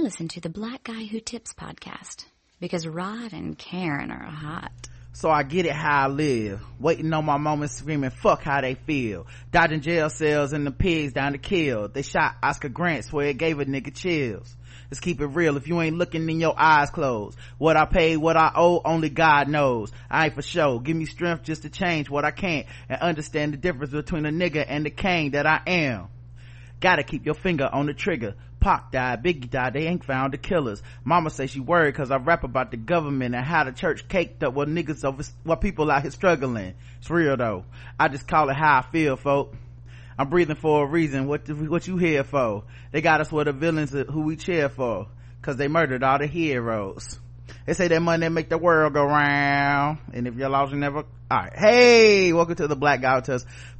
Listen to the Black Guy Who Tips podcast because Rod and Karen are hot. So I get it how I live. Waiting on my moment screaming, fuck how they feel. Dodging jail cells and the pigs down to kill. They shot Oscar Grant, swear it gave a nigga chills. Let's keep it real. If you ain't looking, then your eyes closed. What I paid, what I owe, only God knows. I ain't for sure. Give me strength just to change what I can't and understand the difference between a nigga and the king that I am. Gotta keep your finger on the trigger. Pac died, Biggie died, they ain't found the killers. Mama say she worried cause I rap about the government and how the church caked up what niggas over, what people out here struggling. It's real though. I just call it how I feel, folk. I'm breathing for a reason. What, what you here for? They got us where the villains who we cheer for. Cause they murdered all the heroes. They say that money make the world go round. And if you're lost, you never, alright. Hey, welcome to the Black Guy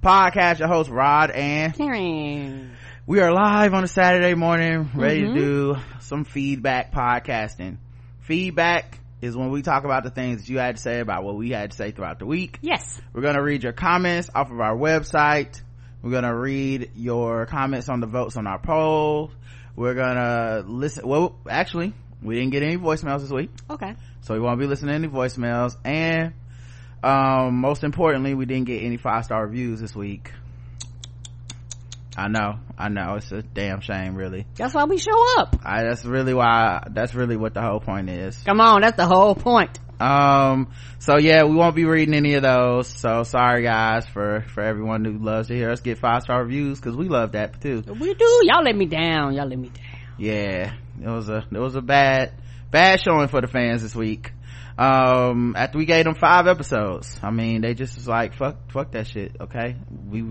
podcast. Your host Rod and Karen we are live on a saturday morning ready mm-hmm. to do some feedback podcasting. Feedback is when we talk about the things that you had to say about what we had to say throughout the week. Yes. We're going to read your comments off of our website. We're going to read your comments on the votes on our poll. We're going to listen well actually we didn't get any voicemails this week. Okay. So we won't be listening to any voicemails. And um, most importantly we didn't get any five star reviews this week I know, I know. It's a damn shame, really. That's why we show up. I, that's really why. That's really what the whole point is. Come on, that's the whole point. Um. So yeah, we won't be reading any of those. So sorry, guys, for for everyone who loves to hear us get five star reviews because we love that too. We do. Y'all let me down. Y'all let me down. Yeah, it was a it was a bad bad showing for the fans this week um after we gave them five episodes i mean they just was like fuck fuck that shit okay we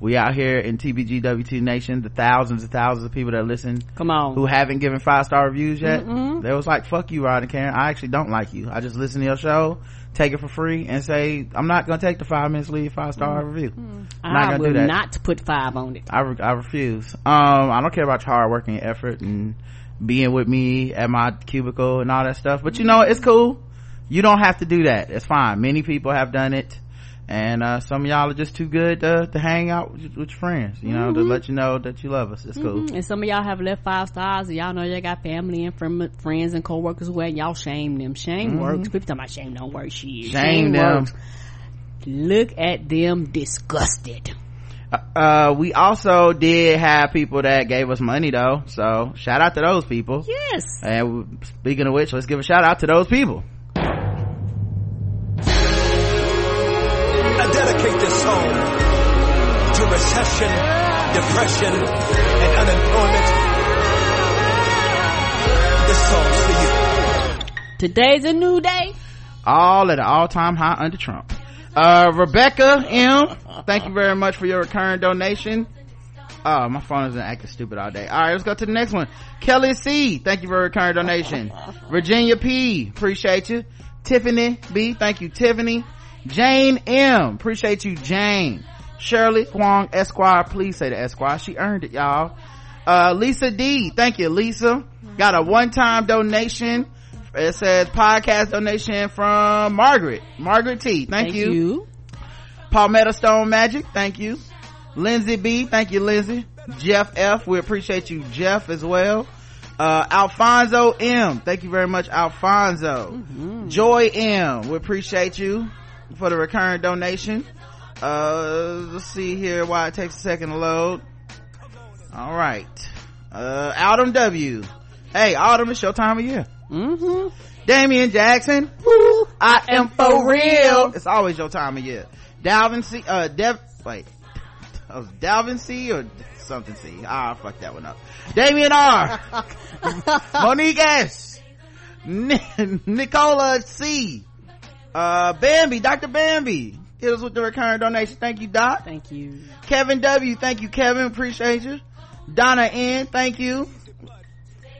we out here in tbgwt nation the thousands and thousands of people that listen come on. who haven't given five star reviews yet. Mm they was like fuck you rod and karen. I actually don't like you. I just listen to your show take it for free and say i'm not gonna take the five minutes leave five star mm. review. Mm. I'm not do that. not put five on it. I, re- I refuse. Um i don't care about your hard work and effort and being with me at my cubicle and all that stuff but you know it's cool. You don't have to do that. It's fine. Many people have done it and uh, some of y'all are just too good to, to hang out with, with your friends you know mm-hmm. to let you know that you love us. It's mm-hmm. cool and some of y'all have left five stars and y'all know y'all got family and friends and co-workers who y'all shame them. Shame mm-hmm. works. People talking about shame don't work. Shit. Shame, shame them. works. look at them disgusted. Uh, uh, we also did have people that gave us money though. So shout out to those people. Yes. And speaking of which let's give a shout out to those people I dedicate this song to recession, depression, and unemployment. This song's for you. Today's a new day. All at an all-time high under Trump. Uh, Rebecca M, thank you very much for your recurring donation. Oh, my phone has been acting stupid all day. All right, let's go to the next one. Kelly C, thank you for your return donation. Virginia P, appreciate you. Tiffany B, thank you, Tiffany. Jane M. Appreciate you, Jane. Shirley Huang Esquire. Please say the Esquire. She earned it, y'all. Uh, Lisa D. Thank you, Lisa. Got a one-time donation. It says podcast donation from Margaret. Margaret T. Thank, thank you. you. Palmetto Stone Magic. Thank you. Lindsay B. Thank you, Lindsay. Jeff F. We appreciate you, Jeff, as well. Uh, Alfonso M. Thank you very much, Alfonso. Mm-hmm. Joy M. We appreciate you for the recurring donation. Uh, let's see here why it takes a second to load. All right. Uh, Autumn W. Hey, Autumn, it's your time of year. Mm-hmm. Damian Jackson. Woo, I am for real. It's always your time of year. Dalvin C. Uh, Dev. Wait. Oh, Dalvin C. or something C. Ah, fuck that one up. Damian R. Monique S. Nicola C uh bambi dr bambi. Hit us with the recurring donation. Thank you doc. Thank you. Kevin w thank you kevin. Appreciate you. Donna n thank you.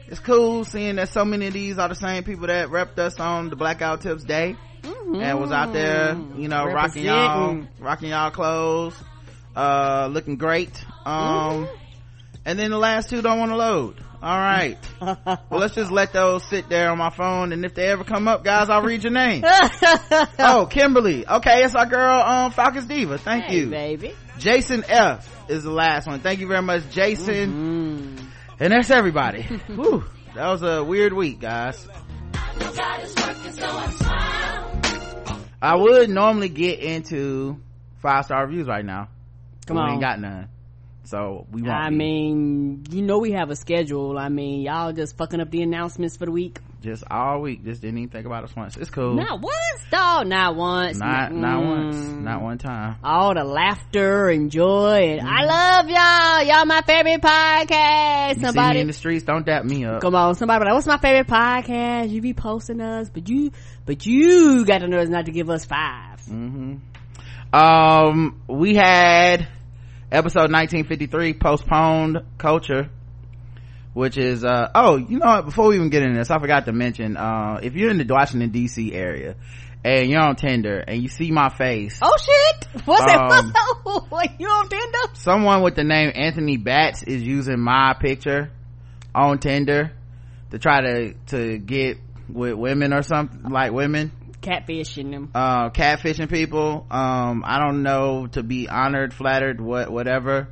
It's cool seeing that so many of these are the same people that repped us on the blackout tips day mm-hmm. and was out there you know rocking y'all rocking y'all clothes uh looking great um mm-hmm. and then the last two don't want to load all right. Well let's just let those sit there on my phone and if they ever come up guys i'll read your name. Oh kimberly. Okay it's our girl um falcons diva. Thank hey, you. baby. Jason f is the last one. Thank you very much jason. Mm-hmm. and that's everybody. Whew. that was a weird week guys. I would normally get into five star reviews right now. Come we on. ain't got none so we won't I be. mean, you know we have a schedule. I mean, y'all just fucking up the announcements for the week. just all week just didn't even think about us once it's cool Not once, dog. Not once. not not Mm. once not one time All the laughter and joy, and Mm-hmm. I love y'all. Y'all my favorite podcast. you Somebody, in the streets don't dap me up come on, somebody, like, what's my favorite podcast? You be posting us, but you, but you got the nerves not to give us five. hmm Um, we had episode 1953 postponed culture, which is, uh, oh, you know what? Before we even get into this, I forgot to mention, uh, if you're in the Washington DC area and you're on Tinder and you see my face, Oh shit! What's Um, that? Like you on Tinder? someone with the name Anthony Batts is using my picture on Tinder to try to, to get with women or something, like women. Catfishing them. uh catfishing people um i don't know to be honored flattered what whatever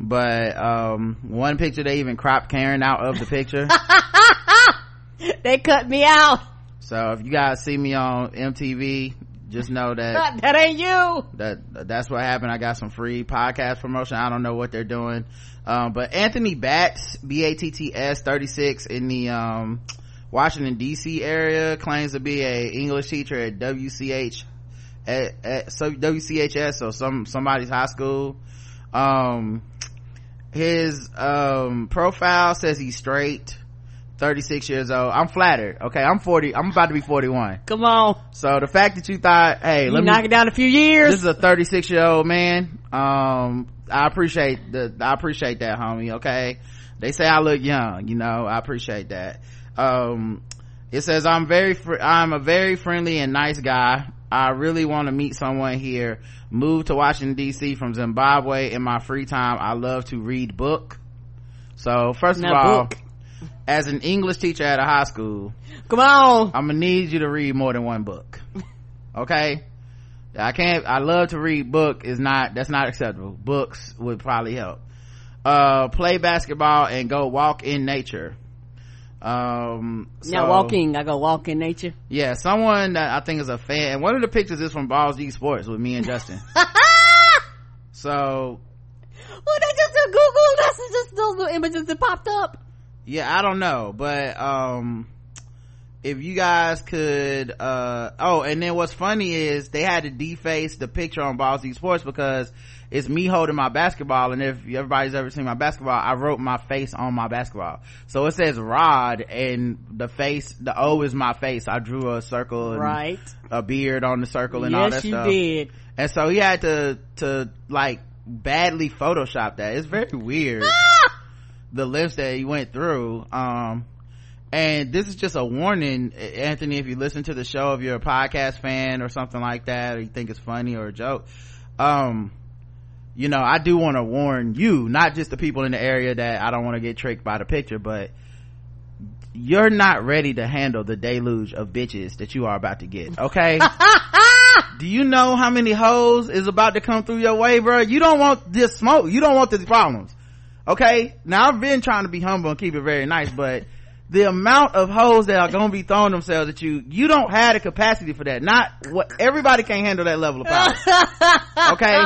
but um one picture they even cropped karen out of the picture they cut me out. so if you guys see me on mtv just know that that ain't you. that that's what happened i got some free podcast promotion i don't know what they're doing um but anthony batts b-a-t-t-s 36 in the um washington dc area claims to be a english teacher at wch at, at so wchs so some somebody's high school. Um his um profile says he's straight 36 years old. I'm flattered okay? I'm 40 i'm about to be 41 Come on, so the fact that you thought hey you let me knock it down a few years. this is a 36 year old man. Um i appreciate the i appreciate that homie okay? They say i look young you know? I appreciate that um it says i'm very fr- i'm a very friendly and nice guy i really want to meet someone here moved to washington dc from zimbabwe in my free time i love to read book so first of all book. as an english teacher at a high school Come on. I'm gonna need you to read more than one book. Okay? I can't, I love to read book is not, that's not acceptable. Books would probably help. Uh, play basketball and go walk in nature. Um, now so- walking, I go walk in nature. Yeah, someone that I think is a fan. One of the pictures is from Balls Deep Sports with me and Justin. so, Well, they just did Google. That's just those little images that popped up. yeah i don't know but um if you guys could uh oh and then what's funny is they had to deface the picture on Ball Z Sports because it's me holding my basketball and if everybody's ever seen my basketball I wrote my face on my basketball. So it says Rod and the face the O is my face. I drew a circle and Right. a beard on the circle and all yes, that you stuff. did. and so he had to to like badly photoshop that. It's very weird the lifts that he went through. Um and this is just a warning anthony if you listen to the show if you're a podcast fan or something like that or you think it's funny or a joke. Um you know i do want to warn you not just the people in the area that i don't want to get tricked by the picture but you're not ready to handle the deluge of bitches that you are about to get okay? Do you know how many hoes is about to come through your way bro you don't want this smoke. You don't want these problems okay? Now i've been trying to be humble and keep it very nice but the amount of hoes that are going to be throwing themselves at you you don't have the capacity for that. Not what everybody can't handle that level of power okay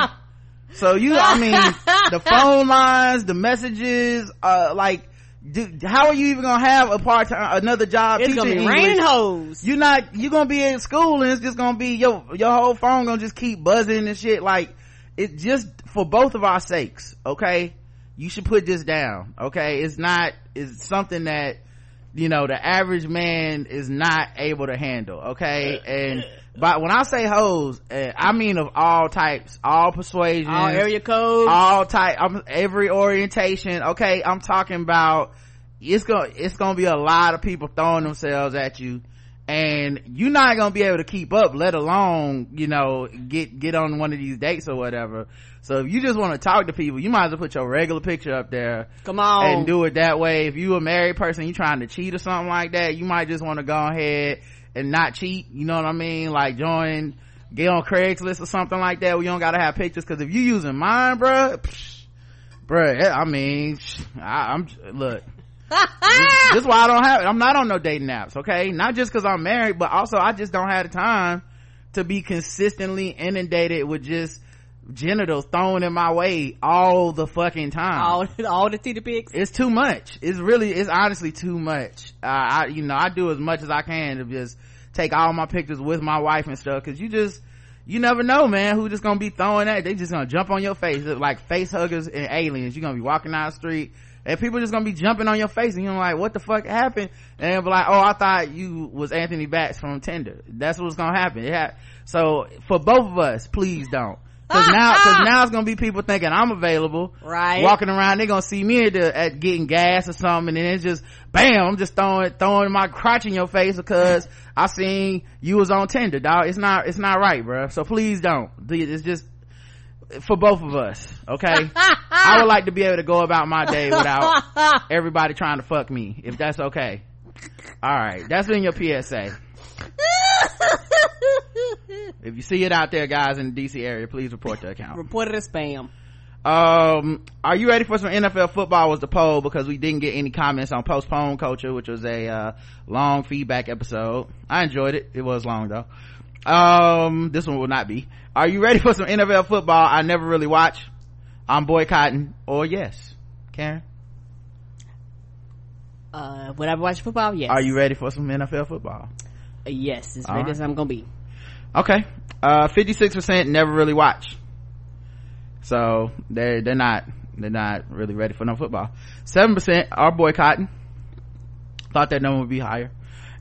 so you i mean the phone lines the messages uh like dude, how are you even gonna have a part-time another job It's teaching gonna be English? raining hoes. you're not you're gonna be in school and it's just gonna be your your whole phone gonna just keep buzzing and shit like it just for both of our sakes okay you should put this down okay it's not it's something that you know the average man is not able to handle okay and but when i say hoes uh, i mean of all types all persuasions All area codes. all type I'm, every orientation. Okay i'm talking about it's gonna it's gonna be a lot of people throwing themselves at you. And you're not gonna be able to keep up let alone you know get get on one of these dates or whatever. So if you just want to talk to people you might as well put your regular picture up there. Come on. and do it that way. If you a married person you trying to cheat or something like that you might just want to go ahead and not cheat you know what i mean? Like join get on craigslist or something like that. We don't gotta have pictures because if you using mine bruh psh, bruh i mean I, i'm look. This, this is why I don't have, it I'm not on no dating apps, okay? Not just cause I'm married, but also I just don't have the time to be consistently inundated with just genitals thrown in my way all the fucking time. All, all the titty pics. It's too much. It's really, it's honestly too much. Uh, I, you know, I do as much as I can to just take all my pictures with my wife and stuff cause you just, you never know, man, who just gonna be throwing that. They just gonna jump on your face. like face huggers and aliens. You're gonna be walking down the street and people just gonna be jumping on your face and you're like, what the fuck happened? And be like, oh, I thought you was Anthony Batts from Tinder. That's what's gonna happen. Yeah. So for both of us, please don't. Cause ah, now, cause ah. now it's gonna be people thinking I'm available. Right. Walking around, they're gonna see me at, the, at getting gas or something and then it's just, bam, I'm just throwing, throwing my crotch in your face because I seen you was on Tinder, dog. It's not, it's not right, bro. So please don't. It's just, for both of us, okay? I would like to be able to go about my day without everybody trying to fuck me, if that's okay. Alright, that's been your PSA. if you see it out there, guys, in the DC area, please report the account. Report it as spam. Um, are you ready for some NFL football was the poll because we didn't get any comments on postpone culture, which was a, uh, long feedback episode. I enjoyed it. It was long though. Um, this one will not be. Are you ready for some NFL football I never really watch? I'm boycotting or yes. Karen? Uh, would I watch football? Yes. Are you ready for some NFL football? Uh, yes, as ready right. as I'm gonna be. Okay. Uh, 56% never really watch. So they're, they're not, they're not really ready for no football. 7% are boycotting. Thought that number would be higher.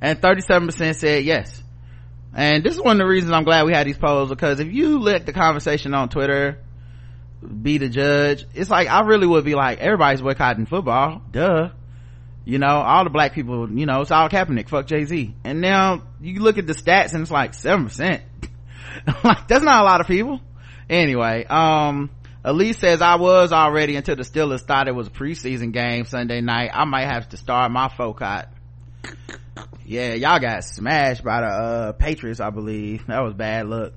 And 37% said yes. And this is one of the reasons I'm glad we had these polls because if you let the conversation on Twitter be the judge, it's like I really would be like, everybody's boycotting football. Duh. You know, all the black people, you know, it's all Kaepernick, fuck Jay-Z. And now you look at the stats and it's like 7%. like, that's not a lot of people. Anyway, um, Elise says I was already until the Steelers thought it was a preseason game Sunday night. I might have to start my FOCOT. Yeah, y'all got smashed by the, uh, Patriots, I believe. That was bad luck.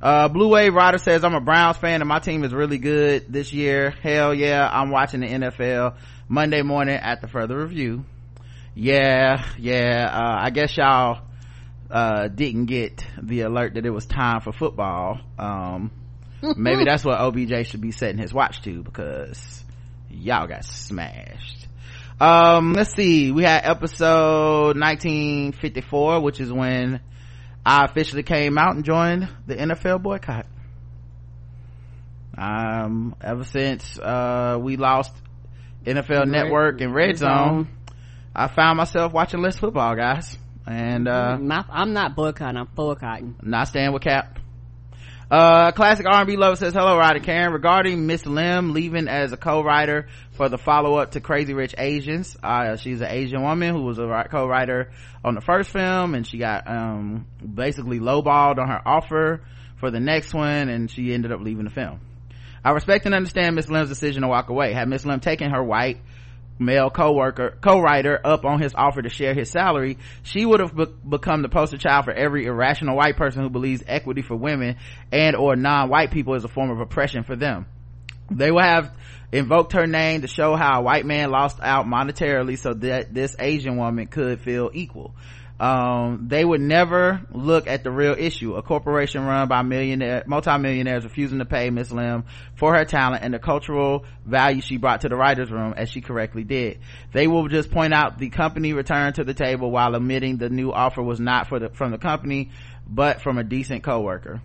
Uh, Blue Wave Rider says, I'm a Browns fan and my team is really good this year. Hell yeah, I'm watching the NFL Monday morning at the further review. Yeah, yeah, uh, I guess y'all, uh, didn't get the alert that it was time for football. Um, maybe that's what OBJ should be setting his watch to because y'all got smashed. Um, let's see. We had episode 1954, which is when I officially came out and joined the NFL boycott. Um, ever since, uh, we lost NFL Network and Red Zone. I found myself watching less football, guys. And, uh, My, I'm not boycotting. I'm boycotting. not staying with Cap. Uh, classic R&B lover says, hello, Ryder Karen. Regarding Miss Lim leaving as a co-writer for the follow-up to Crazy Rich Asians, uh, she's an Asian woman who was a co-writer on the first film and she got, um, basically lowballed on her offer for the next one and she ended up leaving the film. I respect and understand Miss Lim's decision to walk away. Had Miss Lim taken her white male co-worker, co-writer up on his offer to share his salary, she would have be- become the poster child for every irrational white person who believes equity for women and or non-white people is a form of oppression for them. They will have invoked her name to show how a white man lost out monetarily so that this Asian woman could feel equal. Um, they would never look at the real issue. A corporation run by millionaire, multimillionaires refusing to pay Miss Lim for her talent and the cultural value she brought to the writer's room as she correctly did. They will just point out the company returned to the table while admitting the new offer was not for the, from the company, but from a decent coworker.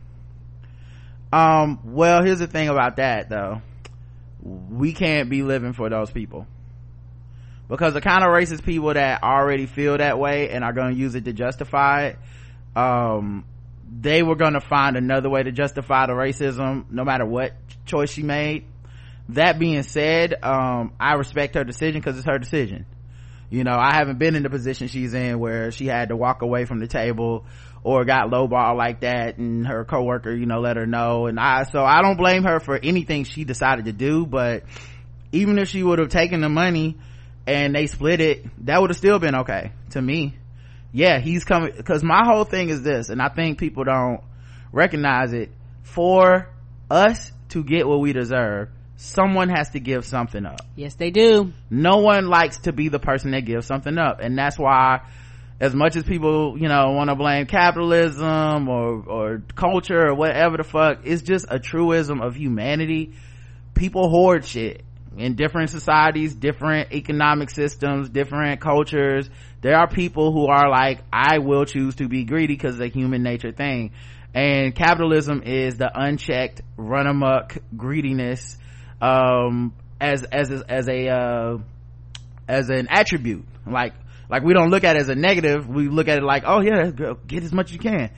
Um, well, here's the thing about that though. We can't be living for those people because the kind of racist people that already feel that way and are going to use it to justify it um they were going to find another way to justify the racism no matter what choice she made. That being said um i respect her decision because it's her decision. You know i haven't been in the position she's in where she had to walk away from the table or got lowball like that and her coworker you know let her know. And i so i don't blame her for anything she decided to do but even if she would have taken the money and they split it that would have still been okay to me. Yeah he's coming because my whole thing is this and i think people don't recognize it. For us to get what we deserve someone has to give something up. Yes they do. No one likes to be the person that gives something up and that's why as much as people you know want to blame capitalism or or culture or whatever the fuck it's just a truism of humanity. People hoard shit in different societies different economic systems different cultures there are people who are like i will choose to be greedy because it's a human nature thing. And capitalism is the unchecked run amok greediness um as as as a uh as an attribute. Like like we don't look at it as a negative. We look at it like oh yeah get as much as you can.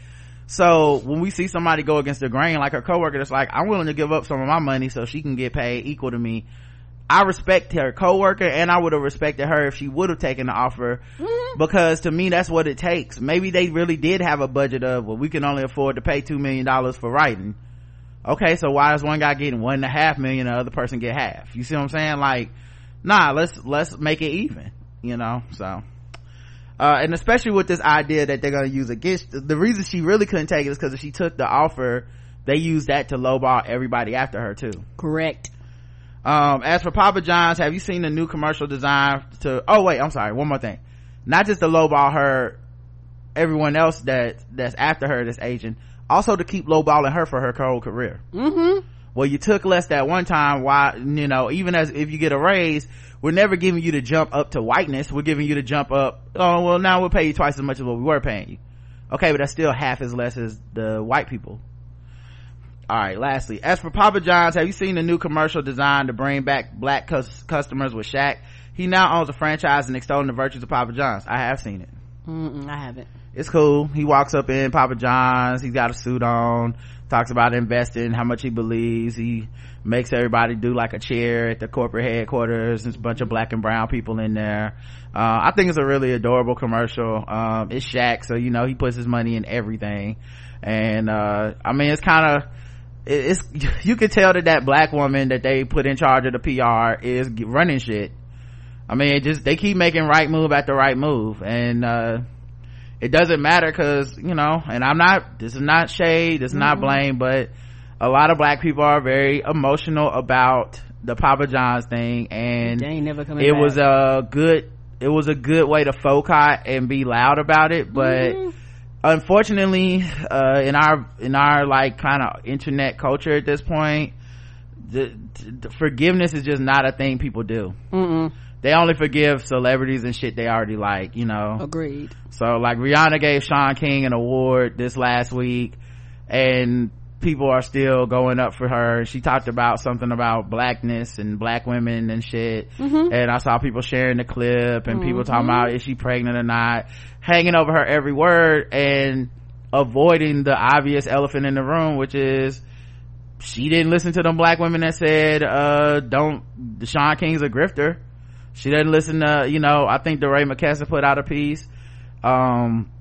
So when we see somebody go against the grain like her coworker that's like i'm willing to give up some of my money so she can get paid equal to me I respect her coworker and I would have respected her if she would have taken the offer mm-hmm. because to me that's what it takes. Maybe they really did have a budget of well we can only afford to pay two million dollars for writing. Okay, so why is one guy getting one and a half million and the other person get half? You see what I'm saying? Like, nah, let's let's make it even. You know, so uh, and especially with this idea that they're gonna use against the reason she really couldn't take it is because if she took the offer, they used that to lowball everybody after her too. Correct um, as for Papa John's, have you seen the new commercial design to, oh wait, I'm sorry, one more thing. Not just to lowball her, everyone else that, that's after her that's Asian, also to keep lowballing her for her whole career. Mm-hmm. Well, you took less that one time, why, you know, even as if you get a raise, we're never giving you to jump up to whiteness, we're giving you to jump up, oh, well now we'll pay you twice as much as what we were paying you. Okay, but that's still half as less as the white people all right lastly as for papa john's have you seen the new commercial design to bring back black cus- customers with Shaq? he now owns a franchise and extolling the virtues of papa john's. I have seen it. Mm-mm, i haven't. It's cool. He walks up in papa john's. He's got a suit on. Talks about investing how much he believes. He makes everybody do like a chair at the corporate headquarters. There's a bunch of black and brown people in there. Uh, i think it's a really adorable commercial. Um, it's Shaq, so you know he puts his money in everything. And uh, i mean it's kind of it's you can tell that that black woman that they put in charge of the PR is running shit. I mean, it just they keep making right move after right move, and uh, it doesn't matter because you know. And I'm not. This is not shade. This is mm-hmm. not blame, but a lot of black people are very emotional about the Papa John's thing, and it back. was a good. It was a good way to focus and be loud about it, but. Mm-hmm unfortunately uh, in our in our like kind of internet culture at this point the, the, forgiveness is just not a thing people do. Mm-mm. they only forgive celebrities and shit they already like you know? Agreed. So like rihanna gave shaun king an award this last week and people are still going up for her she talked about something about blackness and black women and shit mm-hmm. and i saw people sharing the clip and mm-hmm. people talking about is she pregnant or not hanging over her every word and avoiding the obvious elephant in the room which is she didn't listen to them black women that said uh don't shaun king's a grifter she didn't listen to you know i think DeRay McKesson put out a piece um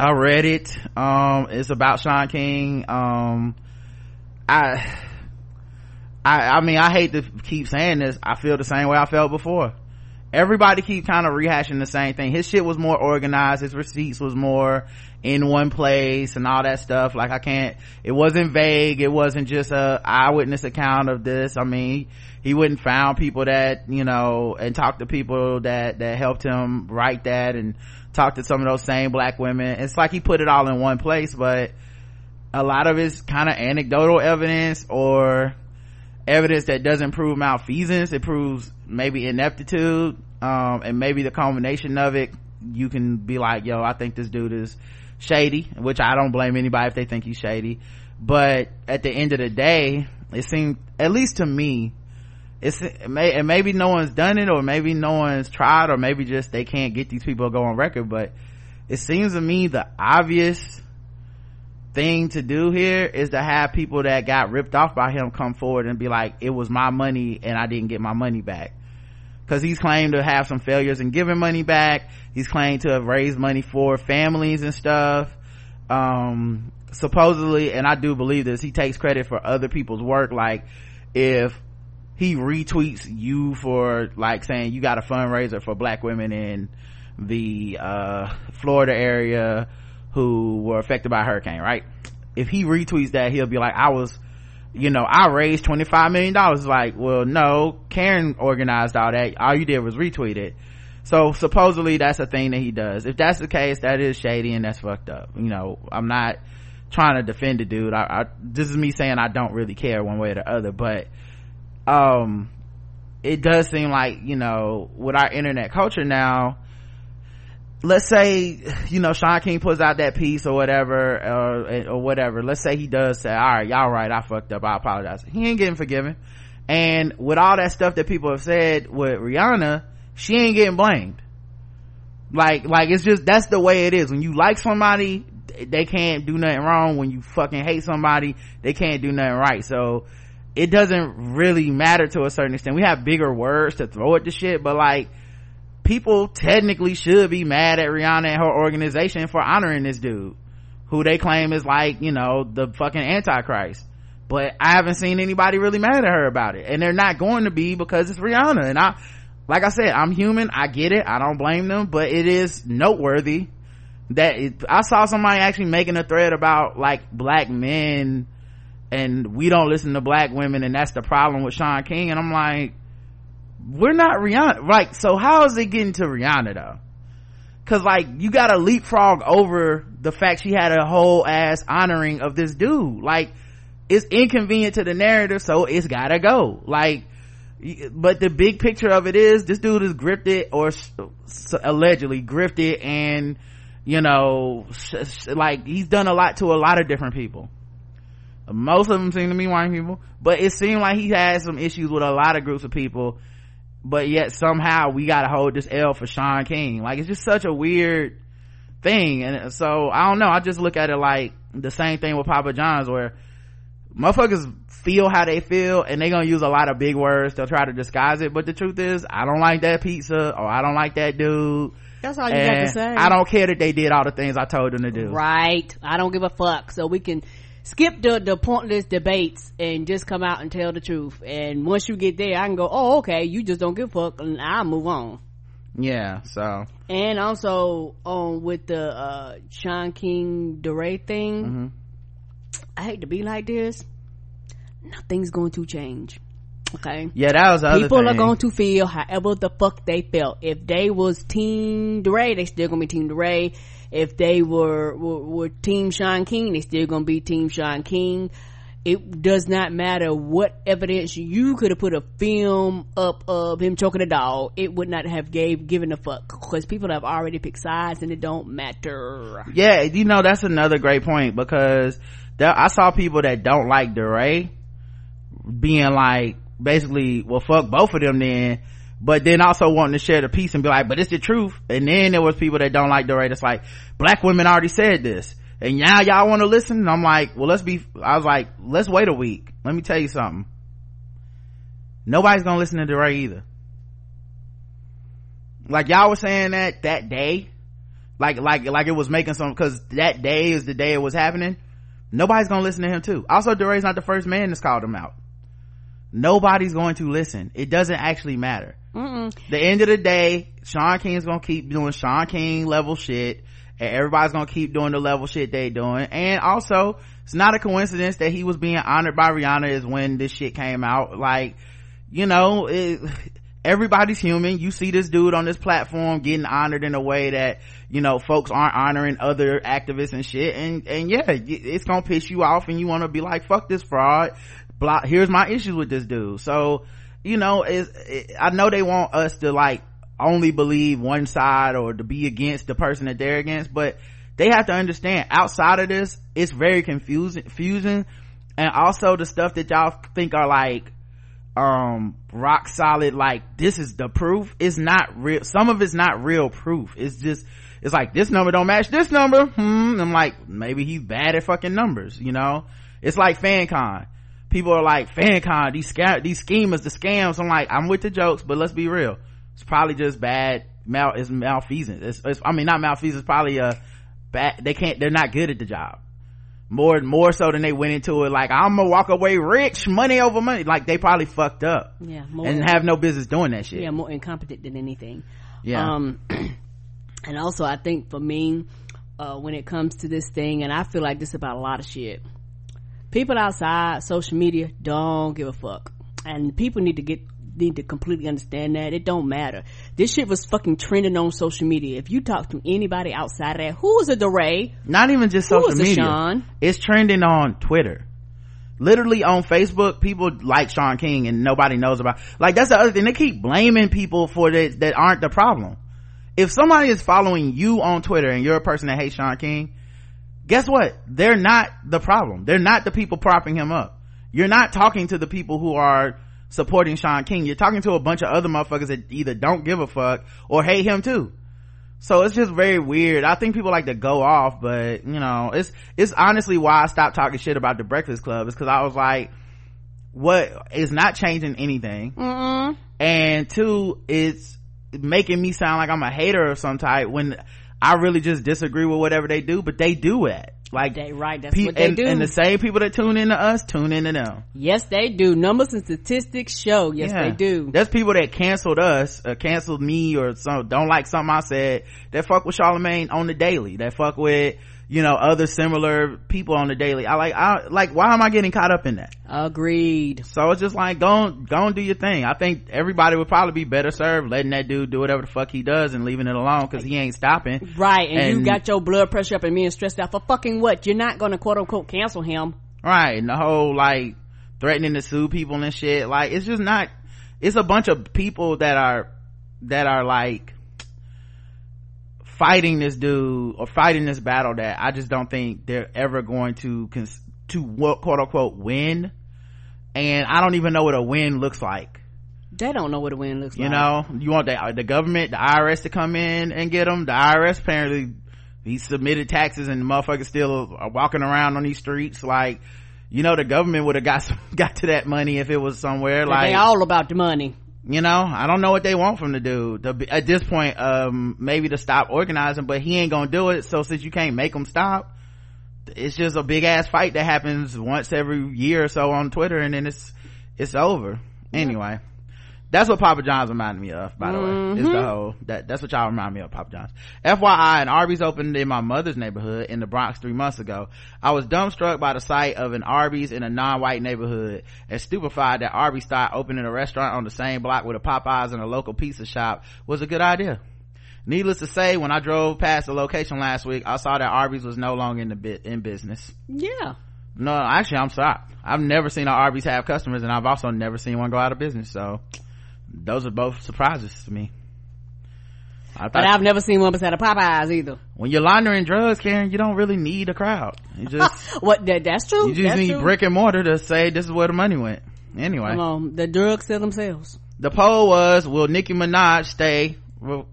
I read it. Um, it's about Shaun King. Um, I, I, I mean, I hate to keep saying this. I feel the same way I felt before. Everybody keep kind of rehashing the same thing. His shit was more organized. His receipts was more in one place and all that stuff. Like I can't, it wasn't vague. It wasn't just a eyewitness account of this. I mean, he wouldn't found people that, you know, and talk to people that, that helped him write that and talked to some of those same black women. It's like he put it all in one place, but a lot of it's kind of anecdotal evidence or evidence that doesn't prove malfeasance. It proves maybe ineptitude. Um, and maybe the combination of it, you can be like, yo, I think this dude is shady, which I don't blame anybody if they think he's shady. But at the end of the day, it seemed, at least to me, it's it may and maybe no one's done it or maybe no one's tried or maybe just they can't get these people to go on record but it seems to me the obvious thing to do here is to have people that got ripped off by him come forward and be like it was my money and i didn't get my money back. Because he's claimed to have some failures in giving money back. He's claimed to have raised money for families and stuff. Um supposedly and i do believe this he takes credit for other people's work. Like if he retweets you for like saying you got a fundraiser for black women in the uh, florida area who were affected by hurricane right if he retweets that he'll be like i was you know, I raised $25 million. Like, well, no, Karen organized all that. All you did was retweet it. So supposedly that's a thing that he does. If that's the case, that is shady and that's fucked up. You know, I'm not trying to defend the dude. I, I, this is me saying I don't really care one way or the other, but, um, it does seem like, you know, with our internet culture now, let's say you know Shaun King puts out that piece or whatever or, or whatever. Let's say he does say all right y'all right I fucked up I apologize. He ain't getting forgiven. And with all that stuff that people have said with Rihanna she ain't getting blamed. Like like it's just that's the way it is. When you like somebody they can't do nothing wrong. When you fucking hate somebody they can't do nothing right. So it doesn't really matter to a certain extent we have bigger words to throw at the shit but like people technically should be mad at Rihanna and her organization for honoring this dude who they claim is like, you know, the fucking antichrist. But I haven't seen anybody really mad at her about it. And they're not going to be because it's Rihanna. And I, like I said, I'm human. I get it. I don't blame them, but it is noteworthy that it, I saw somebody actually making a thread about like black men and we don't listen to black women and that's the problem with Shaun King. And I'm like, we're not Rihanna. Like, so how is it getting to Rihanna though? Cause like, you gotta leapfrog over the fact she had a whole ass honoring of this dude. Like, it's inconvenient to the narrative, so it's gotta go. Like, but the big picture of it is this dude is grifted or allegedly grifted and, you know, like he's done a lot to a lot of different people. Most of them seem to be white people, but it seemed like he had some issues with a lot of groups of people but yet somehow we gotta hold this L for shaun King. Like it's just such a weird thing. And so I don't know. I just look at it like the same thing with Papa John's where motherfuckers feel how they feel and they gonna use a lot of big words to try to disguise it. But the truth is, I don't like that pizza or I don't like that dude. That's all you got to say. I don't care that they did all the things I told them to do. Right. I don't give a fuck. So we can skip the the pointless debates and just come out and tell the truth. And once you get there i can go oh okay you just don't give a fuck and i'll move on. Yeah so. And also um with the uh shaun king DeRay thing mm-hmm. i hate to be like this. Nothing's going to change okay yeah that was people thing. are going to feel however the fuck they felt if they was team DeRay they still gonna be team DeRay if they were, were, were team Shaun King, they still gonna be team Shaun King. It does not matter what evidence you could have put a film up of him choking a dog. It would not have gave given a fuck because people have already picked sides and it don't matter. Yeah, you know that's another great point because there, I saw people that don't like DeRay being like basically, well, fuck both of them then but then also wanting to share the piece and be like, but it's the truth. And then there was people that don't like right. It's like, black women already said this. And now y'all want to listen? And I'm like, well, let's be, I was like, let's wait a week. Let me tell you something. Nobody's gonna listen to DeRay either. Like y'all were saying that that day, like, like, like it was making some, cause that day is the day it was happening. Nobody's gonna listen to him too. Also, DeRay's not the first man that's called him out. Nobody's going to listen. It doesn't actually matter. Mm-mm. The end of the day, Shaun King's gonna keep doing shaun King level shit, and everybody's gonna keep doing the level shit they doing. And also, it's not a coincidence that he was being honored by Rihanna is when this shit came out. Like, you know, it, everybody's human. You see this dude on this platform getting honored in a way that, you know, folks aren't honoring other activists and shit. And, and yeah, it's gonna piss you off and you wanna be like, fuck this fraud. Block, here's my issues with this dude. So, you know it, i know they want us to like only believe one side or to be against the person that they're against but they have to understand outside of this it's very confusing confusing and also the stuff that y'all think are like um rock solid like this is the proof it's not real some of it's not real proof. It's just it's like this number don't match this number. Hmm i'm like maybe he's bad at fucking numbers you know? It's like fancon people are like fancon these scam these schemers the scams. I'm like i'm with the jokes but let's be real. It's probably just bad mal it's malfeasance. It's, it's i mean not malfeasance probably a uh, bad they can't they're not good at the job. More more so than they went into it like i'm gonna walk away rich money over money. Like they probably fucked up. Yeah more, and have no business doing that shit. Yeah more incompetent than anything. Yeah. Um and also i think for me uh when it comes to this thing and i feel like this about a lot of shit people outside social media don't give a fuck. And people need to get need to completely understand that. It don't matter. This shit was fucking trending on social media. If you talk to anybody outside of that who is a DeRay? Not even just social media. Shaun? it's trending on twitter. Literally on facebook people like shaun king and nobody knows about like that's the other thing. They keep blaming people for that that aren't the problem. If somebody is following you on twitter and you're a person that hates shaun king guess what they're not the problem they're not the people propping him up you're not talking to the people who are supporting shaun king you're talking to a bunch of other motherfuckers that either don't give a fuck or hate him too so it's just very weird. I think people like to go off, but you know, it's, it's honestly why I stopped talking shit about the Breakfast Club is cause I was like, what is not changing anything. Mm-mm. And two, it's making me sound like I'm a hater of some type when I really just disagree with whatever they do, but they do it. Like, they right that's pe- what they and, do and the same people that tune into us tune in into them. yes they do numbers and statistics show yes Yeah. they do There's people that canceled us, uh, canceled me, or some don't like something I said. That fuck with Charlemagne on the daily. That fuck with you know other similar people on the daily. I like, I like. Why am I getting caught up in that? agreed So it's just like go on, go and do your thing. I think everybody would probably be better served letting that dude do whatever the fuck he does and leaving it alone because he ain't stopping. right and, you got your blood pressure up and being stressed out for fucking what you're not gonna quote unquote cancel him Right. And the whole like threatening to sue people and shit. Like it's just not, it's a bunch of people that are, that are like fighting this dude or fighting this battle that I just don't think they're ever going to, cons- to quote unquote win. And I don't even know what a win looks like. they don't know what a win looks You like You know, you want the, the government, the IRS to come in and get them. The IRS apparently, he submitted taxes and the motherfuckers still are walking around on these streets like, you know, the government would have got, some- got to that money if it was somewhere But like, they all about the money you know, I don't know what they want from the dude. To be- at this point, um, maybe to stop organizing, but he ain't gonna do it. So since you can't make him stop, it's just a big ass fight that happens once every year or so on Twitter and then it's, it's over. Anyway. That's what Papa John's reminded me of, by the way. Is the mm-hmm. whole, that, that's what y'all remind me of, Papa John's. FYI, an Arby's opened in my mother's neighborhood in the Bronx three months ago. I was dumbstruck by the sight of an Arby's in a non-white neighborhood and stupefied that Arby's thought opening a restaurant on the same block with a Popeyes and a local pizza shop was a good idea. Needless to say, when I drove past the location last week, I saw that Arby's was no longer in the bit, in business. yeah No, actually, I'm sorry. I've never seen an Arby's have customers and I've also never seen one go out of business. So those are both surprises to me. I but I've never seen one beside a Popeyes either when you're laundering drugs, Karen, you don't really need a crowd. You just, what that, that's true you just that's need true. brick and mortar to say this is where the money went. Anyway, the drugs sell themselves the poll was, will Nicki Minaj stay,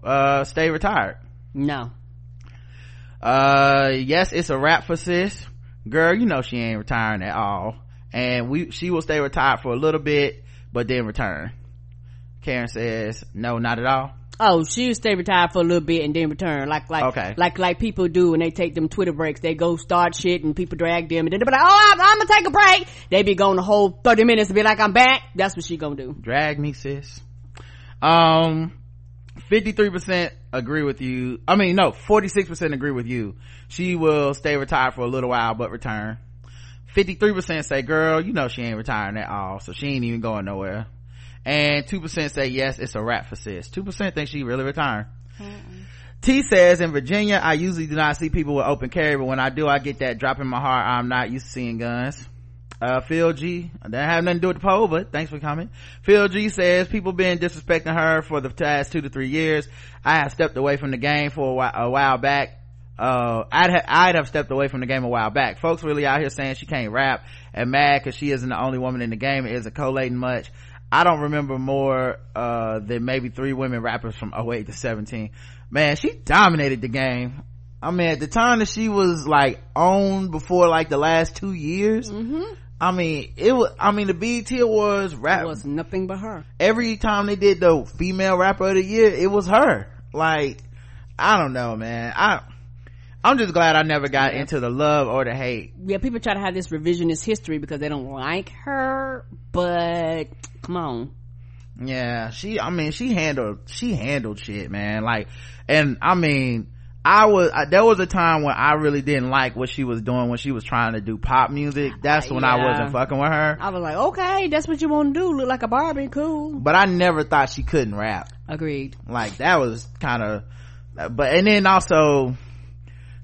uh, stay retired? no uh yes it's a wrap for sis girl you know she ain't retiring at all and we she will stay retired for a little bit but then return karen says no not at all Oh, she would stay retired for a little bit and then return, like like Okay. like like people do when they take them Twitter breaks. They go start shit and people drag them, and then they be like, "Oh, I'm, I'm gonna take a break." They be going the whole thirty minutes to be like, "I'm back." That's what she gonna do. drag me sis um 53% agree with you i mean no 46% agree with you she will stay retired for a little while but return 53% say girl you know she ain't retiring at all so she ain't even going nowhere and 2% say yes it's a wrap for sis 2% think she really retiring T says in Virginia, I usually do not see people with open carry, but when I do, I get that drop in my heart. I'm not used to seeing guns. Uh, Phil G, that have nothing to do with the poll, but thanks for coming. Phil G says people been disrespecting her for the past two to three years. I have stepped away from the game for a while, a while back. Uh, I'd ha- I'd have stepped away from the game a while back. Folks really out here saying she can't rap and mad cause she isn't the only woman in the game and isn't collating much. I don't remember more, uh, than maybe three women rappers from 08 to 17. Man, she dominated the game. I mean, at the time that she was like on before like the last two years, I mean, it was, I mean, the BET Awards rap, It was nothing but her. every time they did the female rapper of the year, it was her. Like, I don't know, man. I, I'm just glad I never got into the love or the hate. Yeah, people try to have this revisionist history because they don't like her, but come on. Yeah, she, I mean, she handled, she handled shit, man. Like, and I mean, I was I, there was a time when I really didn't like what she was doing when she was trying to do pop music. That's when I wasn't fucking with her. I was like, okay, that's what you want to do. Look like a Barbie, cool. But I never thought she couldn't rap. Agreed. Like that was kind of, but and then also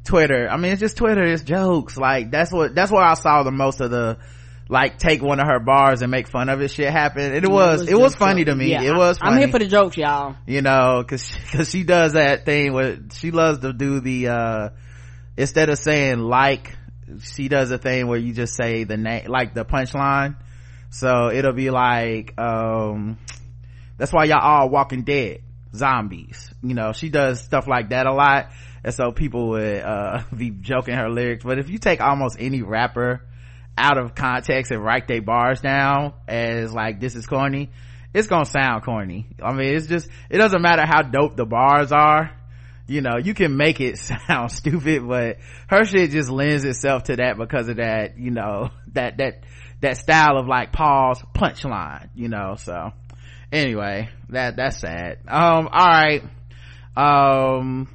Twitter. I mean, it's just Twitter. It's jokes. Like that's what that's where I saw the most of the like take one of her bars and make fun of it shit happen. And it was it was, just funny so- to me. yeah, it was. I- I'm here for the jokes, y'all. you know because because she does that thing where she loves to do the uh instead of saying like she does a thing where you just say the name like the punchline so it'll be like um that's why y'all all walking dead zombies you know she does stuff like that a lot and so people would uh be joking her lyrics. But if you take almost any rapper out of context and write their bars down as like this is corny it's gonna sound corny. I mean it's just it doesn't matter how dope the bars are. You know you can make it sound stupid but her shit just lends itself to that because of that you know that that that style of like pause punchline you know so. Anyway that that's sad. Um all right. Um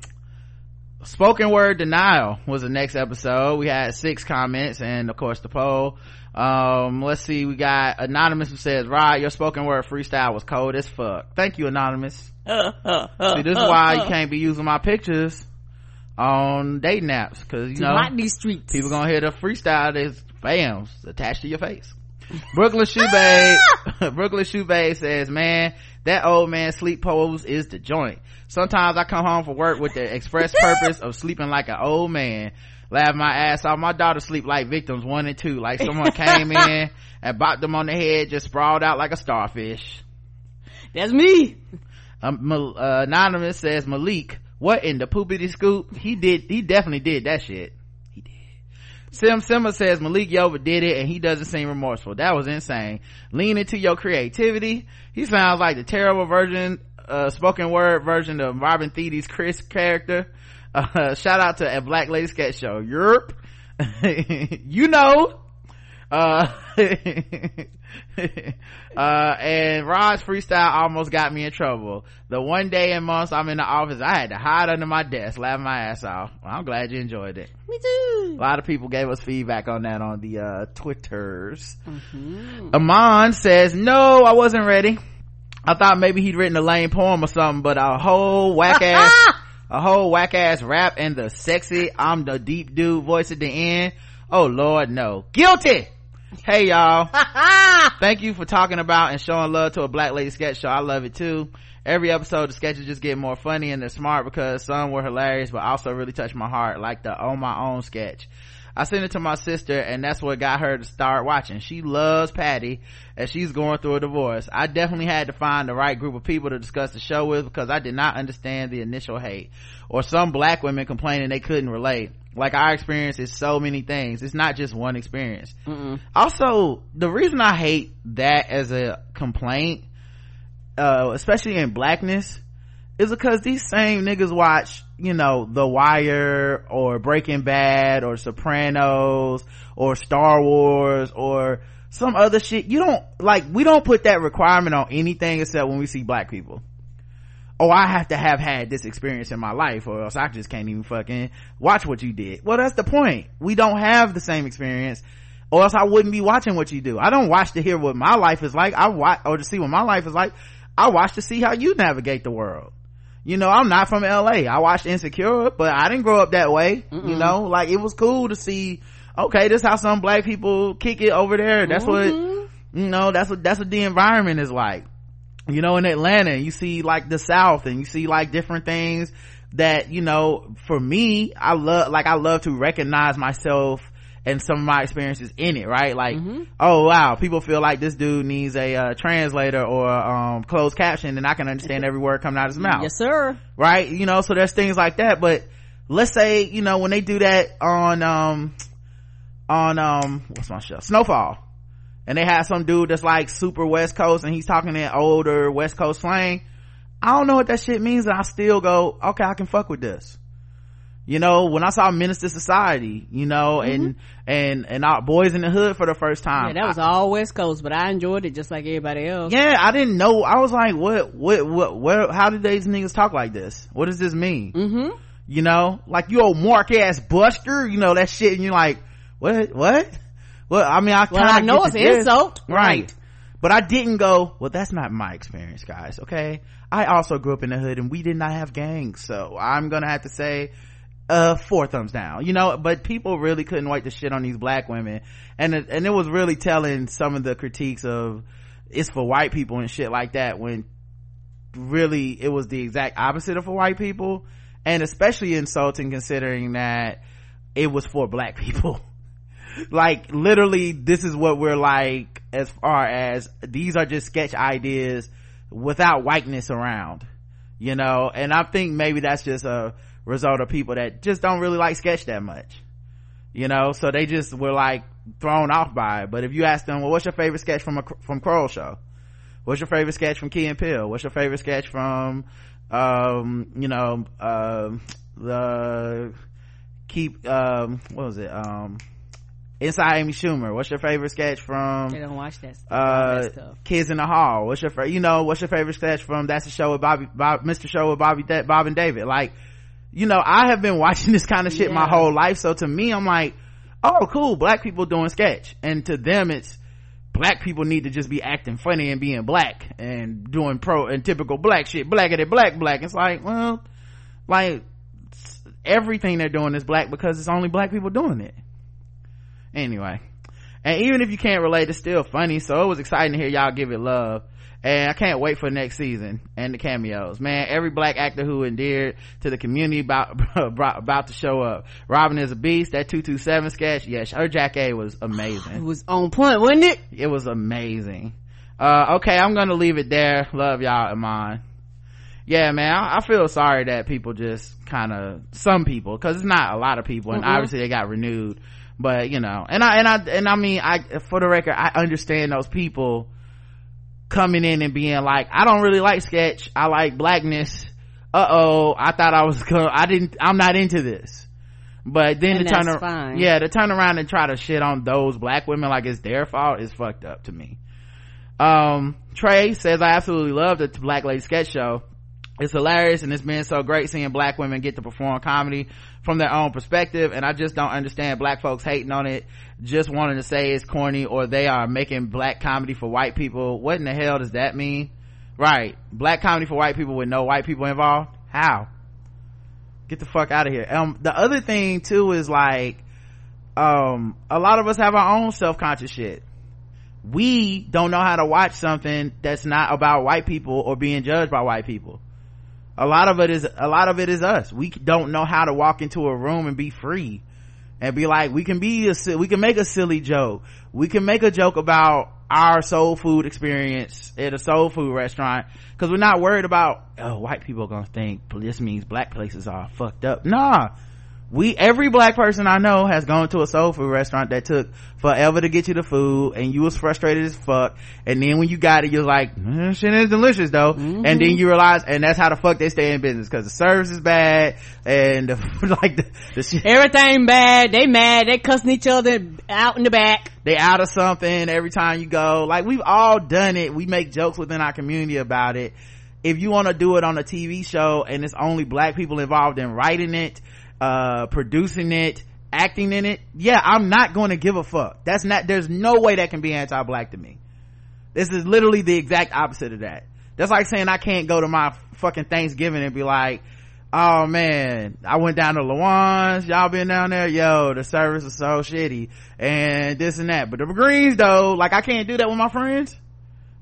spoken word denial was the next episode. We had six comments and of course the poll. Um let's see. We got anonymous who says rod your spoken word freestyle was cold as fuck. Thank you anonymous. See this is why you can't be using my pictures on dating apps because you know these streets. people gonna hear the freestyle that's bam attached to your face. Brooklyn shoebay brooklyn shoebay says man that old man sleep pose is the joint sometimes i come home from work with the express purpose of sleeping like an old man laugh my ass off my daughter sleep like victims one and two like someone came in and bopped them on the head just sprawled out like a starfish That's me. um, uh, anonymous says Malik, what in the poopity scoop? He did, he definitely did that shit. Sim Simma says Malik Yoba did it and he doesn't seem remorseful. That was insane. Lean into your creativity. He sounds like the terrible version, uh, spoken word version of Robin Thede's Chris character. Uh, shout out to a Black Lady Sketch Show. Europe. you know. Uh, uh, and Rod's freestyle almost got me in trouble. The one day in months I'm in the office, I had to hide under my desk, laugh my ass off. Well, I'm glad you enjoyed it. Me too. A lot of people gave us feedback on that on the, uh, Twitters. Amon says, no, I wasn't ready. I thought maybe he'd written a lame poem or something, but a whole whack ass, a whole whack ass rap and the sexy, I'm the deep dude voice at the end. Oh lord, no. Guilty! Hey y'all. Thank you for talking about and showing love to a black lady sketch show. I love it too. Every episode, the sketches just get more funny and they're smart because some were hilarious, but also really touched my heart, like the On My Own sketch. I sent it to my sister and that's what got her to start watching. She loves Patty and she's going through a divorce. I definitely had to find the right group of people to discuss the show with because I did not understand the initial hate or some black women complaining they couldn't relate. Like our experience is so many things. It's not just one experience. Also, the reason I hate that as a complaint, uh, especially in blackness, is because these same niggas watch, you know, The Wire or Breaking Bad or Sopranos or Star Wars or some other shit. You don't, like, we don't put that requirement on anything except when we see black people. Oh, I have to have had this experience in my life or else I just can't even fucking watch what you did. Well, that's the point. We don't have the same experience or else I wouldn't be watching what you do. I don't watch to hear what my life is like. I watch, or to see what my life is like. I watch to see how you navigate the world you know i'm not from la i watched insecure but i didn't grow up that way you know like it was cool to see okay this is how some black people kick it over there that's what mm-hmm. you know that's what that's what the environment is like you know in atlanta you see like the south and you see like different things that you know for me i love like i love to recognize myself and some of my experiences in it right? Like oh wow people feel like this dude needs a uh, translator or um closed caption and i can understand every word coming out of his mouth. Yes, sir. right? You know so there's things like that but let's say you know when they do that on um on um what's my show? Snowfall and they have some dude that's like super west coast and he's talking in older west coast slang. I don't know what that shit means and i still go okay i can fuck with this. You know when i saw Menace II Society you know and and and our Boyz n the Hood for the first time Yeah, that was I- all West Coast, but I enjoyed it just like everybody else. yeah i didn't know. I was like what what what where how did these niggas talk like this? What does this mean? Mm-hmm. you know like you old mark ass buster you know that shit and you're like what what well i mean i well i know it's insult right. right. But i didn't go well that's not my experience guys okay? I also grew up in the hood and we did not have gangs so i'm gonna have to say uh four thumbs down you know? But people really couldn't wait to shit on these black women. And it, and it was really telling some of the critiques of it's for white people and shit like that when really it was the exact opposite of for white people. And especially insulting considering that it was for black people like literally this is what we're like as far as these are just sketch ideas without whiteness around you know? And i think maybe that's just a result of people that just don't really like sketch that much you know? So they just were like thrown off by it. But if you ask them well what's your favorite sketch from a from Kroll show? What's your favorite sketch from Key and Peele? What's your favorite sketch from um you know uh, the keep um what was it? Um inside amy schumer. What's your favorite sketch from they don't watch that, uh that kids in the hall? What's your you know what's your favorite sketch from that's the show with bobby bob mr show with bobby bob and david? Like you know i have been watching this kind of shit yeah. my whole life so to me i'm like oh cool black people doing sketch. And to them it's black people need to just be acting funny and being black and doing pro and typical black shit blacker black black. It's like well like everything they're doing is black because it's only black people doing it anyway and even if you can't relate it's still funny so it was exciting to hear y'all give it love and I can't wait for next season and the cameos. Man, every black actor who endeared to the community about about to show up. Robin is a beast. That two two seven sketch, yes, her Jackée was amazing. It was on point, wasn't it? It was amazing. Uh, okay, I'm gonna leave it there. Love y'all, Iman. Yeah, man, I, I feel sorry that people just kind of some people, because it's not a lot of people, and mm-hmm. obviously they got renewed. But you know, and I and I and I mean, I for the record, I understand those people coming in and being like i don't really like sketch. I like blackness. Uh-oh i thought i was gonna i didn't i'm not into this. But then and to turn around yeah to turn around and try to shit on those black women like it's their fault is fucked up to me. Um trey says i absolutely love the black lady sketch show. It's hilarious and it's been so great seeing black women get to perform comedy from their own perspective and i just don't understand black folks hating on it just wanting to say it's corny or they are making black comedy for white people. What in the hell does that mean? Right. Black comedy for white people with no white people involved? How? Get the fuck out of here. Um the other thing too is like um a lot of us have our own self-conscious shit. We don't know how to watch something that's not about white people or being judged by white people a lot of it is a lot of it is us. We don't know how to walk into a room and be free and be like we can be a we can make a silly joke. We can make a joke about our soul food experience at a soul food restaurant because we're not worried about oh white people are gonna think this means black places are fucked up. Nah we every black person i know has gone to a soul food restaurant that took forever to get you the food and you was frustrated as fuck. And then when you got it you're like mm, shit is delicious though. Mm-hmm. and then you realize and that's how the fuck they stay in business because the service is bad and the, like the, the shit. everything bad they mad they cussing each other out in the back. They out of something every time you go. Like we've all done it. We make jokes within our community about it. If you want to do it on a tv show and it's only black people involved in writing it uh producing it acting in it yeah i'm not going to give a fuck. That's not there's no way that can be anti-black to me. This is literally the exact opposite of that. That's like saying i can't go to my fucking thanksgiving and be like oh man i went down to Lawan's. y'all been down there? Yo the service is so shitty and this and that. But the greens though like i can't do that with my friends.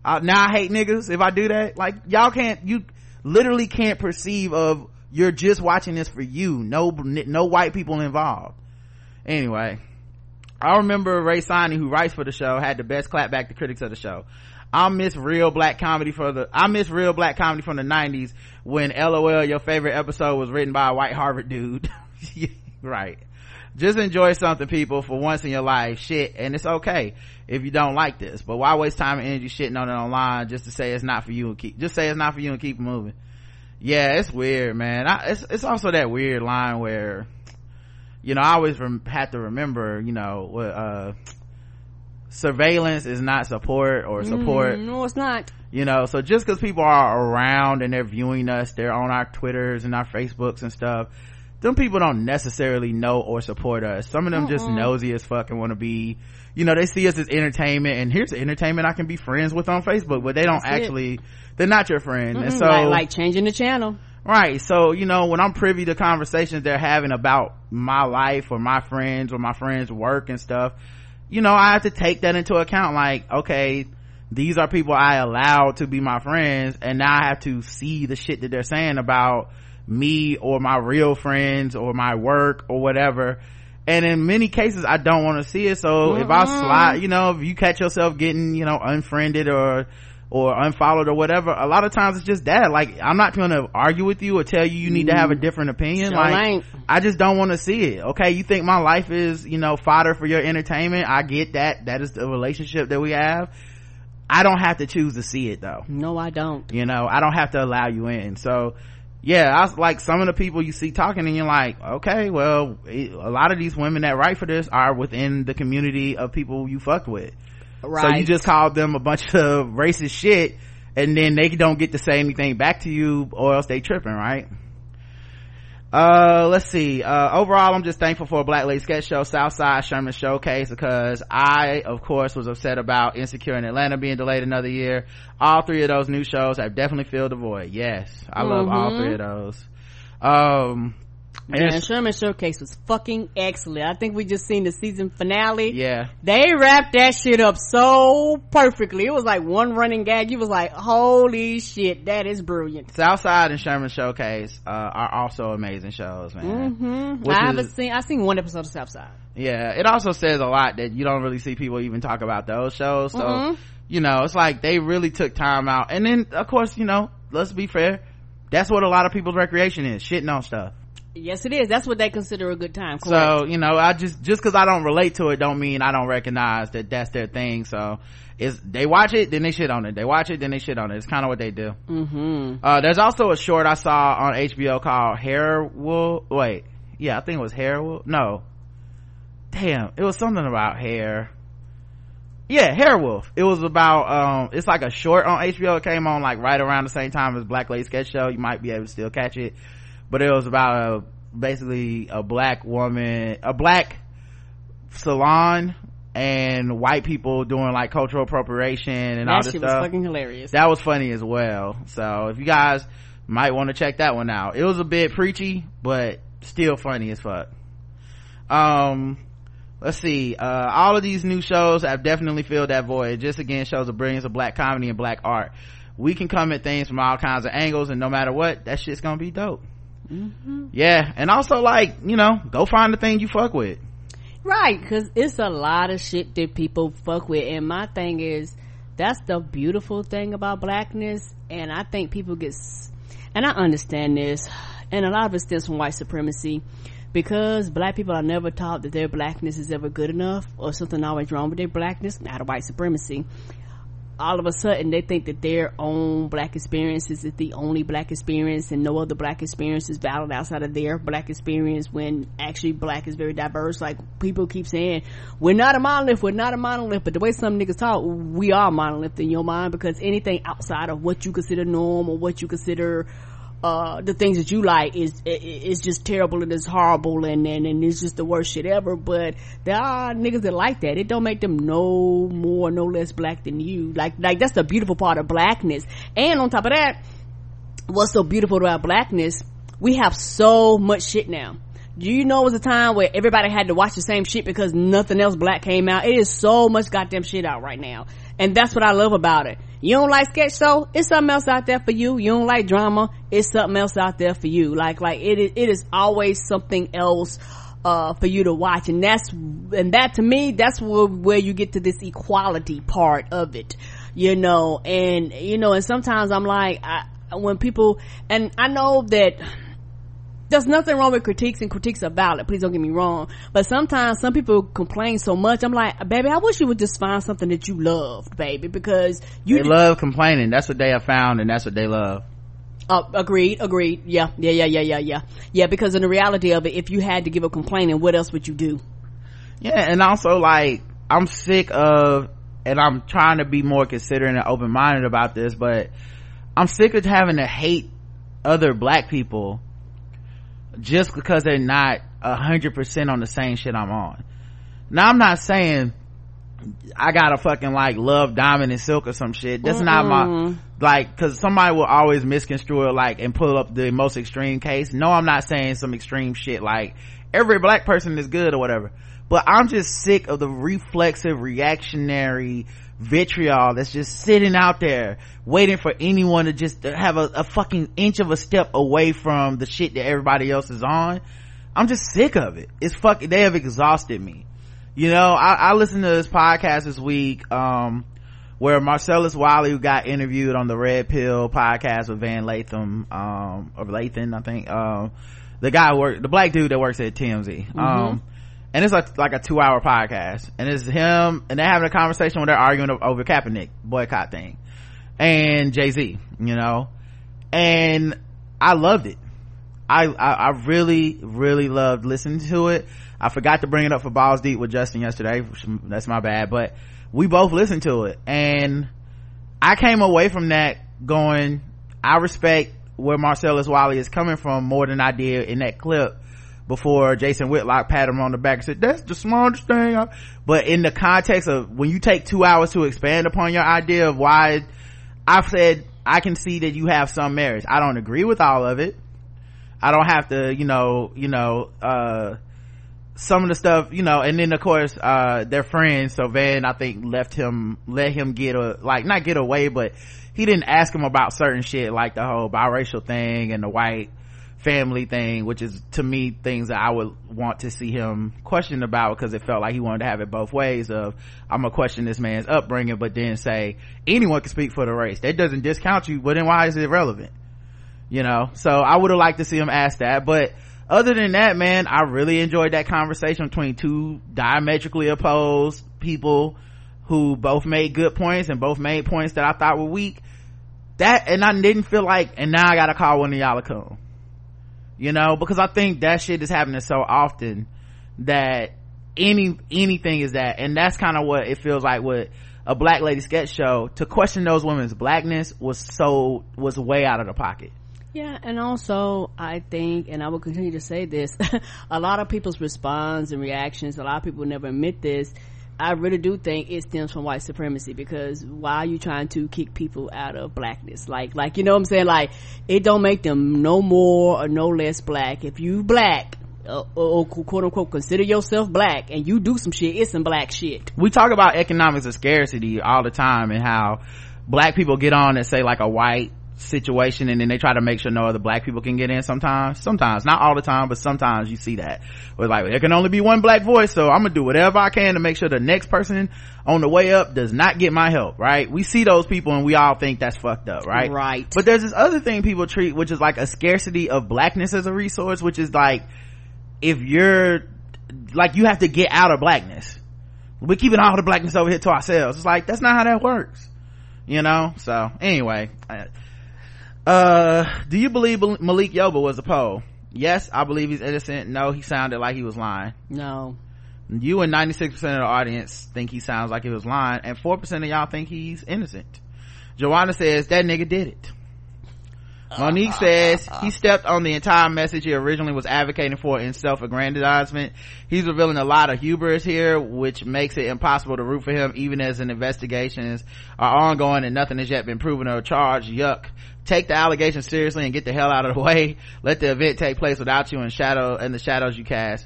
Now i hate niggas if i do that. Like y'all can't you literally can't perceive of you're just watching this for you. No no white people involved. Anyway i remember Rae Sanni, who writes for the show had the best clapback to critics of the show. I miss real black comedy for the i miss real black comedy from the 90s when lol your favorite episode was written by a white harvard dude. Right. Just enjoy something people for once in your life. Shit. And it's okay if you don't like this but why waste time and energy shitting on it online just to say it's not for you and keep just say it's not for you and keep moving yeah it's weird man. I, it's it's also that weird line where you know i always rem- have to remember you know what uh surveillance is not support or support. Mm, no it's not. You know so just because people are around and they're viewing us they're on our twitters and our facebooks and stuff them people don't necessarily know or support us. Some of them just nosy as fuck and want to be, you know, they see us as entertainment and here's entertainment I can be friends with on Facebook, but they don't That's it. actually, they're not your friend. And Mm, so, like, like changing the channel. right. So, you know, when I'm privy to conversations they're having about my life or my friends or my friends' work and stuff, you know, I have to take that into account. Like, okay, these are people I allowed to be my friends and now I have to see the shit that they're saying about me or my real friends or my work or whatever. And in many cases, I don't want to see it. So if I mm-hmm. slide, you know, if you catch yourself getting, you know, unfriended or, or unfollowed or whatever, a lot of times it's just that. Like, I'm not going to argue with you or tell you you need to have a mm. different opinion. Sure like, ain't. I just don't want to see it. Okay. You think my life is, you know, fodder for your entertainment. I get that. That is the relationship that we have. I don't have to choose to see it though. No, I don't. You know, I don't have to allow you in. So, yeah, I like some of the people you see talking and you're like, okay, well, a lot of these women that write for this are within the community of people you fucked with. Right. So you just called them a bunch of racist shit and then they don't get to say anything back to you or else they tripping, right? Uh, let's see. Uh, overall, I'm just thankful for a Black Lady Sketch Show, Southside Sherman Showcase, because I, of course, was upset about Insecure in Atlanta being delayed another year. All three of those new shows have definitely filled the void. Yes. I love all Mm-hmm. three of those. Um, and Yeah, it's- Sherman Showcase was fucking excellent. I think we just seen the season finale. yeah. They wrapped that shit up so perfectly. It was like one running gag. You was like, holy shit, that is brilliant. Southside and Sherman Showcase, uh, are also amazing shows, man. hmm I haven't is- seen, I seen one episode of Southside. Yeah, it also says a lot that you don't really see people even talk about those shows. So, Mhm. you know, it's like they really took time out. And then, of course, you know, let's be fair. That's what a lot of people's recreation is, shitting on stuff. Yes, it is. That's what they consider a good time. Correct. So, you know, I just, just cause I don't relate to it don't mean I don't recognize that that's their thing. So, it's, they watch it, then they shit on it. They watch it, then they shit on it. It's kind of what they do. hmm Uh, there's also a short I saw on HBO called Hair Wool. Wait, yeah, I think it was Hair Wool. No, damn, it was something about hair. Yeah, Hair Wolf. It was about um, it's like a short on HBO. It came on like right around the same time as Black Lady Sketch Show. You might be able to still catch it, but it was about a basically a black woman, a black salon. And white people doing like cultural appropriation and all That this shit was fucking hilarious. that was funny as well. So if you guys might want to check that one out. It was a bit preachy but still funny as fuck. Um let's see. Uh all of these new shows have definitely filled that void. It just again shows the brilliance of black comedy and black art. We can come at things from all kinds of angles and no matter what that shit's gonna be dope Mm-hmm. yeah and also like you know go find the thing you fuck with Right, because it's a lot of shit that people fuck with. And my thing is, that's the beautiful thing about blackness. And I think people get, and I understand this, and a lot of it stems from white supremacy. Because black people are never taught that their blackness is ever good enough or something always wrong with their blackness, not a white supremacy. All of a sudden they think that their own black experience is the only black experience and no other black experience is valid outside of their black experience when actually black is very diverse. Like people keep saying, we're not a monolith, we're not a monolith, but the way some niggas talk, we are monolith in your mind because anything outside of what you consider norm or what you consider uh the things that you like is is just terrible and it's horrible and, and and it's just the worst shit ever but there are niggas that like that it don't make them no more no less black than you like like that's the beautiful part of blackness and on top of that what's so beautiful about blackness we have so much shit now do you know it was a time where everybody had to watch the same shit because nothing else black came out? It is so much goddamn shit out right now. And that's what I love about it. You don't like sketch show? It's something else out there for you. You don't like drama? It's something else out there for you. Like, like it is, it is always something else, uh, for you to watch. And that's, and that to me, that's where, where you get to this equality part of it. You know, and, you know, and sometimes I'm like, I, when people, and I know that, there's nothing wrong with critiques and critiques are valid. Please don't get me wrong. But sometimes some people complain so much. I'm like, baby, I wish you would just find something that you loved, baby, because you they love complaining that's what they have found and that's what they love uh, agreed, agreed. Yeah, yeah, yeah, yeah, yeah, yeah. Yeah, because in the reality of it, if you had to give a complaint, what else would you do? yeah and also like i'm sick of and i'm trying to be more considerate and open-minded about this but i'm sick of having to hate other black people just because they're not a hundred percent on the same shit I'm on. Now I'm not saying I gotta fucking like love Diamond and Silk or some shit. That's Mm-mm. not my like because somebody will always misconstrue it like and pull up the most extreme case. No, I'm not saying some extreme shit like every black person is good or whatever. But I'm just sick of the reflexive reactionary vitriol that's just sitting out there waiting for anyone to just have a, a fucking inch of a step away from the shit that everybody else is on. I'm just sick of it. It's fucking, they have exhausted me. You know, I, I listened to this podcast this week, um, where Marcellus Wiley got interviewed on the Red Pill podcast with Van Latham, um, or Lathan, I think, um, the guy the black dude that works at TMZ. Mm-hmm. Um, and it's like, like a two hour podcast and it's him and they're having a conversation where they're arguing over Kaepernick boycott thing and Jay-Z, you know, and I loved it. I, I, I really, really loved listening to it. I forgot to bring it up for Balls Deep with Justin yesterday. That's my bad, but we both listened to it and I came away from that going, I respect where Marcellus Wiley is coming from more than I did in that clip before Jason Whitlock patted him on the back and said, that's the smartest thing. But in the context of when you take two hours to expand upon your idea of why I've said, I can see that you have some merits. I don't agree with all of it. I don't have to, you know, you know, uh, some of the stuff, you know, and then of course, uh, they're friends. So Van, I think, left him, let him get a, like, not get away, but he didn't ask him about certain shit, like the whole biracial thing and the white, family thing which is to me things that i would want to see him question about because it felt like he wanted to have it both ways of i'm gonna question this man's upbringing but then say anyone can speak for the race. That doesn't discount you but then why is it relevant? You know? So i would have liked to see him ask that but other than that man i really enjoyed that conversation between two diametrically opposed people who both made good points and both made points that i thought were weak. That and i didn't feel like and now i gotta call one of y'all a coon you know because i think that shit is happening so often that any anything is that and that's kind of what it feels like with a black lady sketch show. To question those women's blackness was so was way out of the pocket. Yeah and also i think and i will continue to say this a lot of people's response and reactions a lot of people never admit this I really do think it stems from white supremacy because why are you trying to kick people out of blackness? Like, like, you know what I'm saying? Like, it don't make them no more or no less black. If you black, uh, or quote unquote consider yourself black and you do some shit, it's some black shit. We talk about economics of scarcity all the time and how black people get on and say like a white situation and then they try to make sure no other black people can get in sometimes. Sometimes. Not all the time but sometimes you see that. Where like there can only be one black voice so i'm gonna do whatever i can to make sure the next person on the way up does not get my help right? We see those people and we all think that's fucked up right? Right. But there's this other thing people treat which is like a scarcity of blackness as a resource which is like if you're like you have to get out of blackness. We're keeping all the blackness over here to ourselves. It's like that's not how that works. You know? So anyway I, uh do you believe malik yoba was a pole? Yes i believe he's innocent. No he sounded like he was lying. No. You and 96% of the audience think he sounds like he was lying and 4% of y'all think he's innocent. Joanna says that nigga did it Monique ah, says ah, he ah. stepped on the entire message he originally was advocating for in self-aggrandizement. He's revealing a lot of hubris here, which makes it impossible to root for him even as an investigations are ongoing and nothing has yet been proven or charged. Yuck. Take the allegations seriously and get the hell out of the way. Let the event take place without you in shadow and the shadows you cast.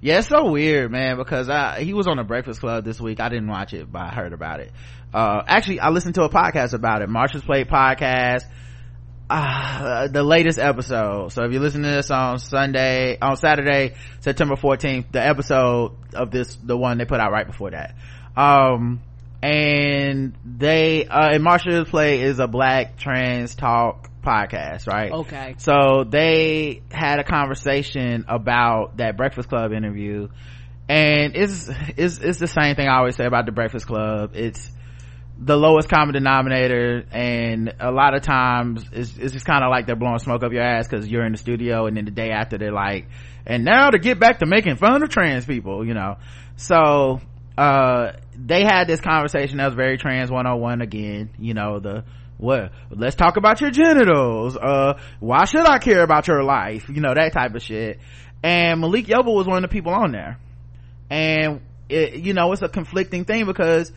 Yeah, it's so weird, man, because I, he was on the Breakfast Club this week. I didn't watch it, but I heard about it. Uh, actually, I listened to a podcast about it. Marsha's Plate podcast uh, the latest episode. So if you listen to this on Sunday, on Saturday, September 14th, the episode of this, the one they put out right before that. Um, and they, uh, and Marsha's Plate is a black trans talk podcast, right? Okay. So they had a conversation about that Breakfast Club interview. And it's, it's, it's the same thing I always say about the Breakfast Club. It's, the lowest common denominator and a lot of times it's, it's just kind of like they're blowing smoke up your ass because you're in the studio and then the day after they're like and now to get back to making fun of trans people you know? So uh, they had this conversation that was very trans 101 again you know the what? Let's talk about your genitals. Uh why should i care about your life? You know that type of shit. And malik yoba was one of the people on there. And it, you know it's a conflicting thing because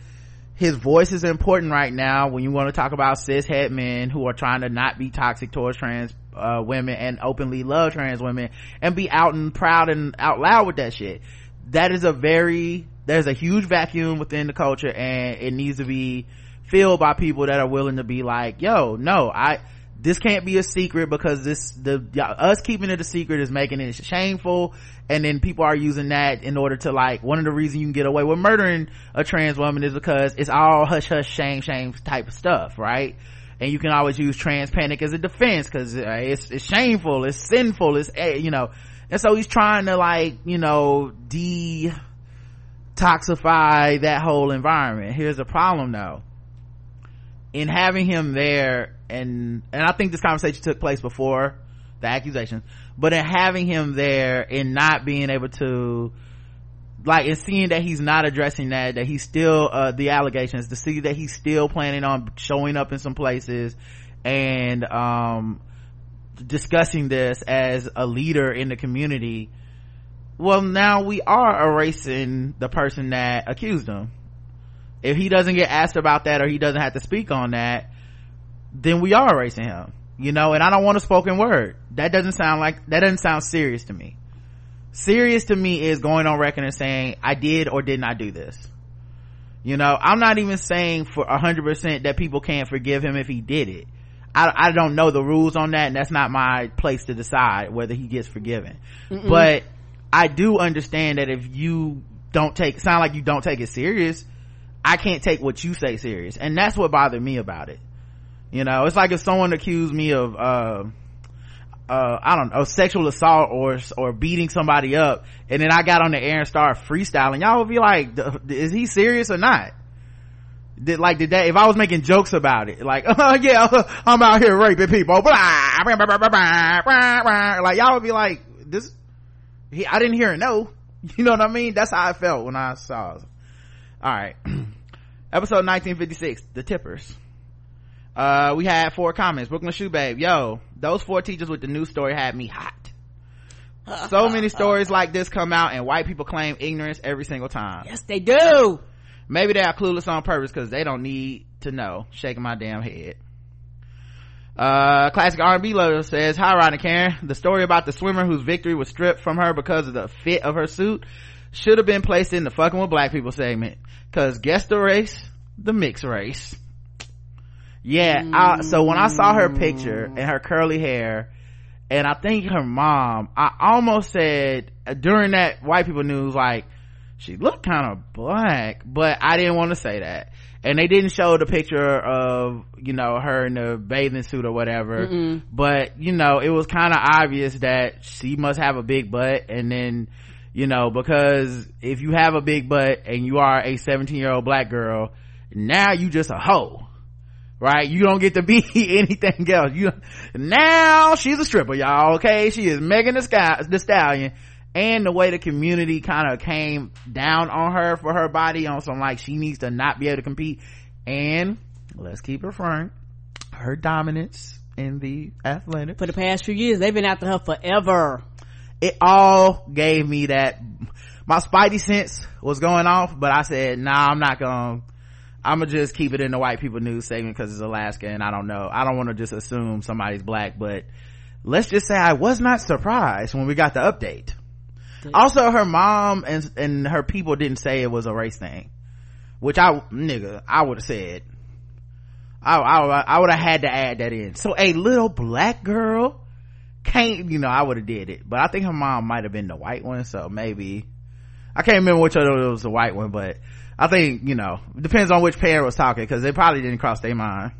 his voice is important right now when you want to talk about cis het men who are trying to not be toxic towards trans uh, women and openly love trans women and be out and proud and out loud with that shit. That is a very there's a huge vacuum within the culture and it needs to be filled by people that are willing to be like yo no i this can't be a secret because this the us keeping it a secret is making it shameful. And then people are using that in order to like one of the reasons you can get away with murdering a trans woman is because it's all hush hush shame shame type of stuff right? And you can always use trans panic as a defense because uh, it's it's shameful it's sinful it's eh, you know. And so he's trying to like you know detoxify that whole environment. Here's a problem though. In having him there and and i think this conversation took place before the accusation but in having him there and not being able to like and seeing that he's not addressing that that he's still uh the allegations to see that he's still planning on showing up in some places and um discussing this as a leader in the community well now we are erasing the person that accused him. If he doesn't get asked about that or he doesn't have to speak on that then we are erasing him you know and i don't want a spoken word. That doesn't sound like that doesn't sound serious to me. Serious to me is going on record and saying i did or did not do this. You know i'm not even saying for a hundred percent that people can't forgive him if he did it. I, I don't know the rules on that and that's not my place to decide whether he gets forgiven. Mm-mm. but i do understand that if you don't take sound like you don't take it serious i can't take what you say serious and that's what bothered me about it you know it's like if someone accused me of uh uh, I don't know, sexual assault or, or beating somebody up. And then I got on the air and started freestyling. Y'all would be like, is he serious or not? Did, like, did that, if I was making jokes about it, like, uh, yeah, I'm out here raping people, blah, blah, blah, blah, like, y'all would be like, this, he, I didn't hear it, no. You know what I mean? That's how I felt when I saw it. Alright. Episode 1956, The Tippers. Uh, we had four comments. Brooklyn Shoe Babe, yo, those four teachers with the news story had me hot. so many stories like this come out and white people claim ignorance every single time. Yes, they do. Maybe they are clueless on purpose because they don't need to know. Shaking my damn head. Uh, classic R&B lover says, Hi, Ron and Karen. The story about the swimmer whose victory was stripped from her because of the fit of her suit should have been placed in the fucking with black people segment. Cause guess the race? The mixed race yeah I, so when i saw her picture and her curly hair and i think her mom i almost said uh, during that white people news like she looked kind of black but i didn't want to say that. And they didn't show the picture of you know her in the bathing suit or whatever. Mm-mm. but you know it was kind of obvious that she must have a big butt and then you know because if you have a big butt and you are a 17 year old black girl now you just a hoe right? You don't get to be anything else. You now she's a stripper, y'all. Okay, she is Megan the, Sky, the Stallion, and the way the community kind of came down on her for her body on some like she needs to not be able to compete. And let's keep her frank, her dominance in the athletic for the past few years, they've been after her forever. It all gave me that my spidey sense was going off, but I said, nah, I'm not gonna I'm gonna just keep it in the white people news segment because it's Alaska and I don't know. I don't want to just assume somebody's black, but let's just say I was not surprised when we got the update. Also, her mom and and her people didn't say it was a race thing, which I nigga I would have said. I I, I would have had to add that in. So a little black girl can't you know I would have did it, but I think her mom might have been the white one, so maybe I can't remember which one it was the white one, but I think, you know, depends on which pair was talking because they probably didn't cross their mind.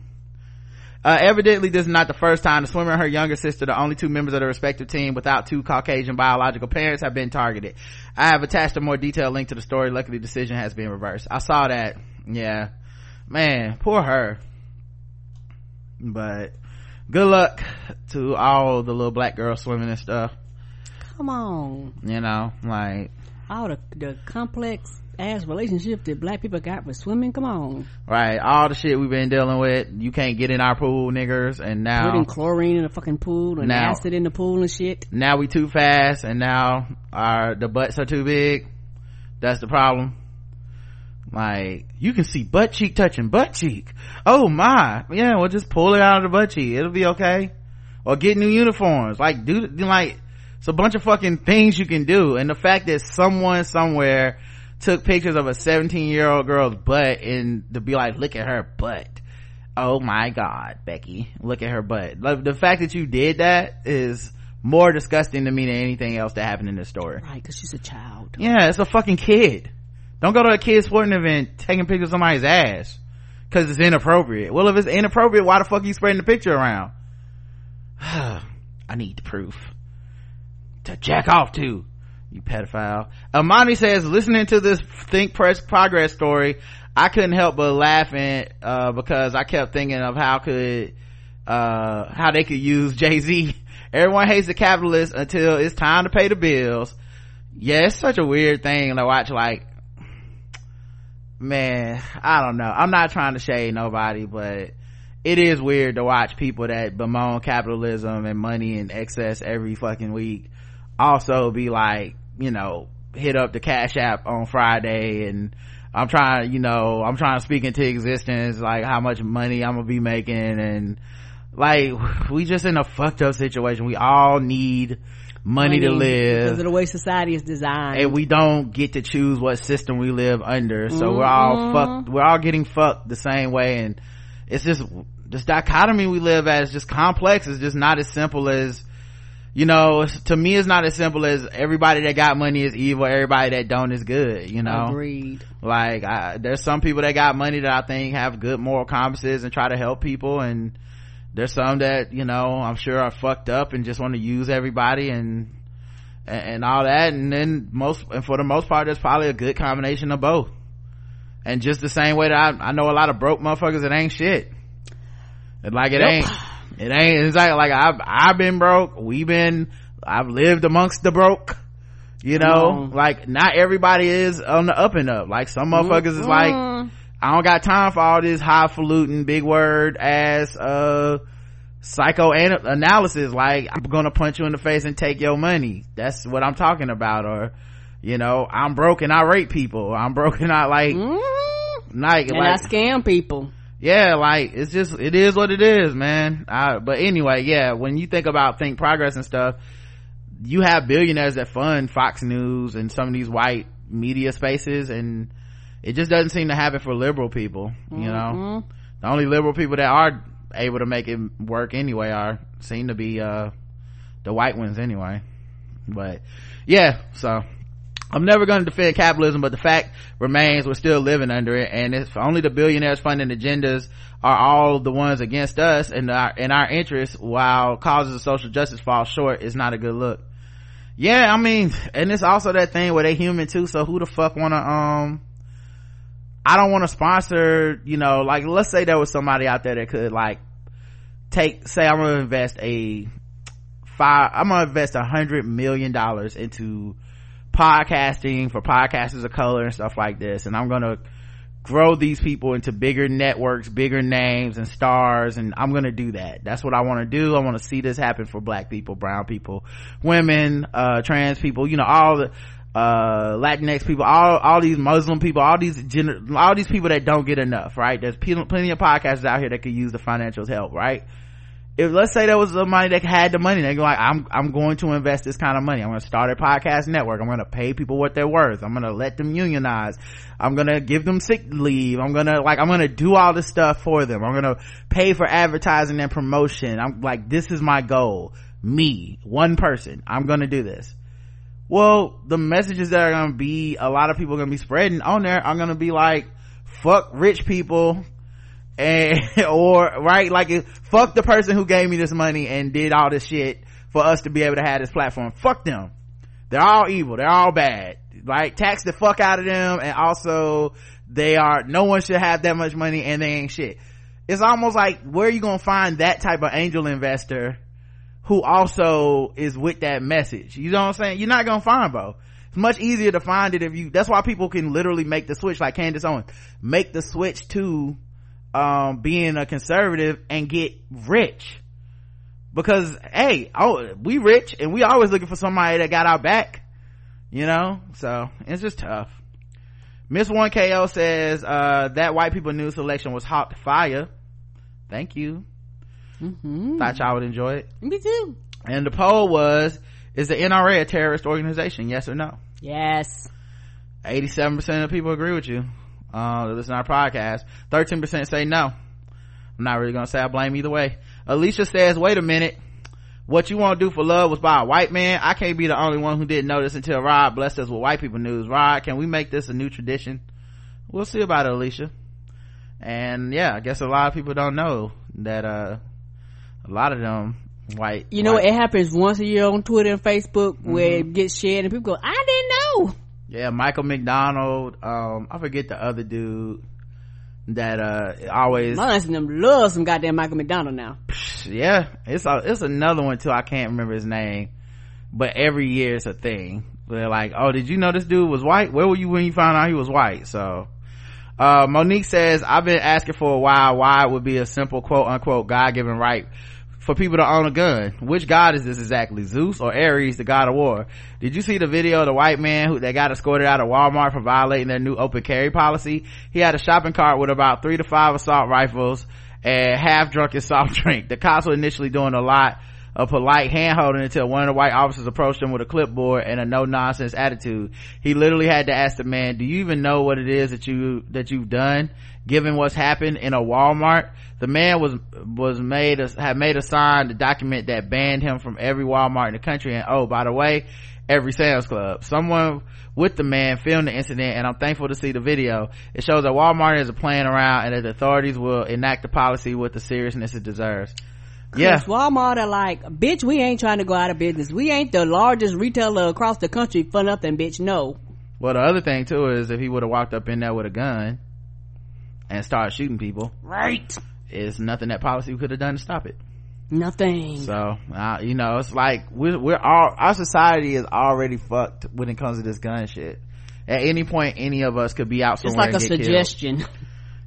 Uh, evidently this is not the first time the swimmer and her younger sister, the only two members of the respective team without two Caucasian biological parents have been targeted. I have attached a more detailed link to the story. Luckily the decision has been reversed. I saw that. Yeah. Man, poor her. But good luck to all the little black girls swimming and stuff. Come on. You know, like, all the, the complex ass relationship that black people got with swimming. Come on. Right. All the shit we've been dealing with. You can't get in our pool, niggers. And now. Putting chlorine in the fucking pool and now, acid in the pool and shit. Now we too fast and now our, the butts are too big. That's the problem. Like, you can see butt cheek touching butt cheek. Oh my. Yeah, we'll just pull it out of the butt cheek. It'll be okay. Or get new uniforms. Like, do, like, it's a bunch of fucking things you can do. And the fact that someone somewhere took pictures of a 17 year old girl's butt and to be like, look at her butt. Oh my God, Becky, look at her butt. Like, the fact that you did that is more disgusting to me than anything else that happened in this story. Right, cause she's a child. Yeah, it's a fucking kid. Don't go to a kid's sporting event taking pictures of somebody's ass. Cause it's inappropriate. Well, if it's inappropriate, why the fuck are you spreading the picture around? I need the proof. To jack off to you pedophile. Amani says, listening to this Think Press Progress story, I couldn't help but laughing, uh, because I kept thinking of how could, uh, how they could use Jay-Z. Everyone hates the capitalist until it's time to pay the bills. Yeah, it's such a weird thing to watch, like, man, I don't know. I'm not trying to shade nobody, but it is weird to watch people that bemoan capitalism and money in excess every fucking week also be like, you know hit up the cash app on friday and i'm trying you know i'm trying to speak into existence like how much money i'm gonna be making and like we just in a fucked up situation. We all need money, money to live. because of the way society is designed. And we don't get to choose what system we live under. So mm-hmm. we're all mm-hmm. fucked we're all getting fucked the same way. And it's just this dichotomy we live at is just complex. It's just not as simple as you know to me it's not as simple as everybody that got money is evil everybody that don't is good you know? Agreed. Like I, there's some people that got money that i think have good moral compasses and try to help people and there's some that you know i'm sure are fucked up and just want to use everybody and and, all that and then most and for the most part there's probably a good combination of both. And just the same way that i, I know a lot of broke motherfuckers that ain't shit. Like it yep. ain't it ain't it's like like i've i've been broke. We've been i've lived amongst the broke you know? mm. like not everybody is on the up and up. Like some motherfuckers mm. is like i don't got time for all this highfalutin big word ass uh psychoanalysis like i'm gonna punch you in the face and take your money. That's what i'm talking about. Or you know i'm broken i rape people. I'm broken i like mm. like, and like, i scam people yeah like it's just it is what it is man. I, but anyway yeah when you think about think progress and stuff you have billionaires that fund fox news and some of these white media spaces and it just doesn't seem to happen for liberal people you mm-hmm. know the only liberal people that are able to make it work anyway are seem to be uh the white ones anyway. But yeah so I'm never going to defend capitalism, but the fact remains we're still living under it. And if only the billionaires funding agendas are all the ones against us and our, and our interests while causes of social justice fall short is not a good look. Yeah, I mean, and it's also that thing where they human too. So who the fuck wanna, um, I don't want to sponsor, you know, like let's say there was somebody out there that could like take, say I'm going to invest a five, I'm going to invest a hundred million dollars into podcasting for podcasters of color and stuff like this. And i'm gonna grow these people into bigger networks bigger names and stars and i'm gonna do that. That's what i want to do. I want to see this happen for black people brown people women uh trans people you know all the uh latinx people all all these muslim people all these gener- all these people that don't get enough right? There's plenty of podcasters out here that could use the financial help right if let's say there was somebody that had the money, they go like, I'm, I'm going to invest this kind of money. I'm going to start a podcast network. I'm going to pay people what they're worth. I'm going to let them unionize. I'm going to give them sick leave. I'm going to like, I'm going to do all this stuff for them. I'm going to pay for advertising and promotion. I'm like, this is my goal. Me, one person. I'm going to do this. Well, the messages that are going to be, a lot of people are going to be spreading on there are going to be like, fuck rich people and or right like fuck the person who gave me this money and did all this shit for us to be able to have this platform. Fuck them. They're all evil. They're all bad. Like tax the fuck out of them and also they are no one should have that much money and they ain't shit. It's almost like where are you gonna find that type of angel investor who also is with that message? You know what i'm saying? You're not gonna find bro. It's much easier to find it if you that's why people can literally make the switch like candace owens. Make the switch to um being a conservative and get rich. Because hey oh we rich and we always looking for somebody that got our back you know? So it's just tough. Miss 1ko says uh that white people news selection was hot to fire. Thank you. Mm-hmm. thought y'all would enjoy it. Me too. and the poll was is the nra a terrorist organization? Yes or no? Yes. 87% of people agree with you uh listen to our podcast. 13% say no. I'm not really gonna say i blame either way. Alicia says wait a minute. What you want to do for love was by a white man. I can't be the only one who didn't know this until rod blessed us with white people news. Rod can we make this a new tradition? We'll see about it alicia. And yeah i guess a lot of people don't know that uh a lot of them white You know, white- it happens once a year on Twitter and Facebook where it gets shared and people go, I didn't know. Yeah michael mcdonald um i forget the other dude that uh always My aunts and them love some goddamn Michael McDonald now. yeah it's a, it's another one too i can't remember his name but every year it's a thing. They're like oh did you know this dude was white? Where were you when you found out he was white? So uh monique says i've been asking for a while why it would be a simple quote unquote god-given right for people to own a gun which god is this exactly zeus or ares the god of war did you see the video of the white man who that got escorted out of walmart for violating their new open carry policy he had a shopping cart with about three to five assault rifles and half drunk drunken soft drink the cops were initially doing a lot of polite hand holding until one of the white officers approached him with a clipboard and a no nonsense attitude. He literally had to ask the man, do you even know what it is that you, that you've done? Given what's happened in a Walmart, the man was, was made a, had made a sign to document that banned him from every Walmart in the country. And oh, by the way, every Sam's Club. Someone with the man filmed the incident and I'm thankful to see the video. It shows that Walmart is playing around and that the authorities will enact the policy with the seriousness it deserves. Yeah. Walmart are like, bitch, we ain't trying to go out of business. We ain't the largest retailer across the country for nothing, bitch. No. Well, the other thing too is if he would have walked up in there with a gun and started shooting people, Right. Is nothing that policy could have done to stop it. Nothing. So, uh, you know, it's like we're, we're all, our society is already fucked when it comes to this gun shit. At any point, any of us could be out it's somewhere like a get killed.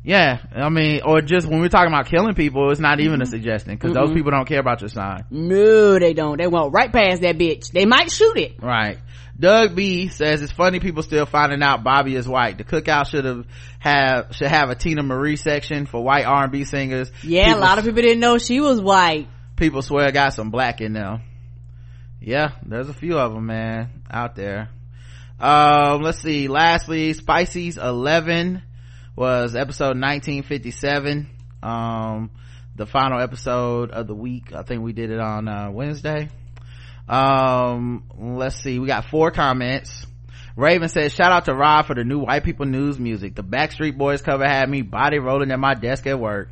Yeah, I mean, or just when we're talking about killing people, it's not even a suggestion because those people don't care about your sign. no, they don't. They won't right past that bitch. They might shoot it. Right. Doug B says it's funny people still finding out Bobby is white. The cookout should have have should have a Teena Marie section for white R and B singers. Yeah, People- a lot of people didn't know she was white. people swear got some black in them. Yeah, there's a few of them, man, out there. Um, let's see. Lastly, Spicy's 11 was episode 1957. Um, the final episode of the week. I think we did it on, uh, Wednesday. Um, let's see. We got four comments. Raven says, shout out to Rob for the new white people news music. The Backstreet Boys cover had me body rolling at my desk at work.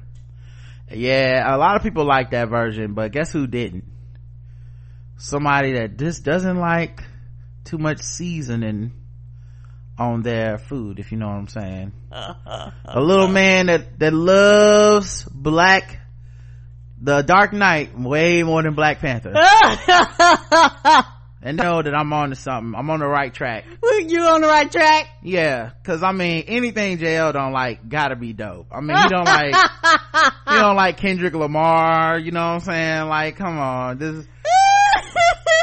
Yeah, a lot of people like that version, but guess who didn't? Somebody that just doesn't like too much seasoning on their food, if you know what I'm saying. Uh-huh. a little uh-huh. man that, that loves black, the Dark Knight way more than Black Panther. and know that I'm on to something. I'm on the right track. you on the right track? Yeah, cause I mean, anything JL don't like gotta be dope. I mean, he don't like, he don't like Kendrick Lamar, you know what I'm saying? Like, come on, this,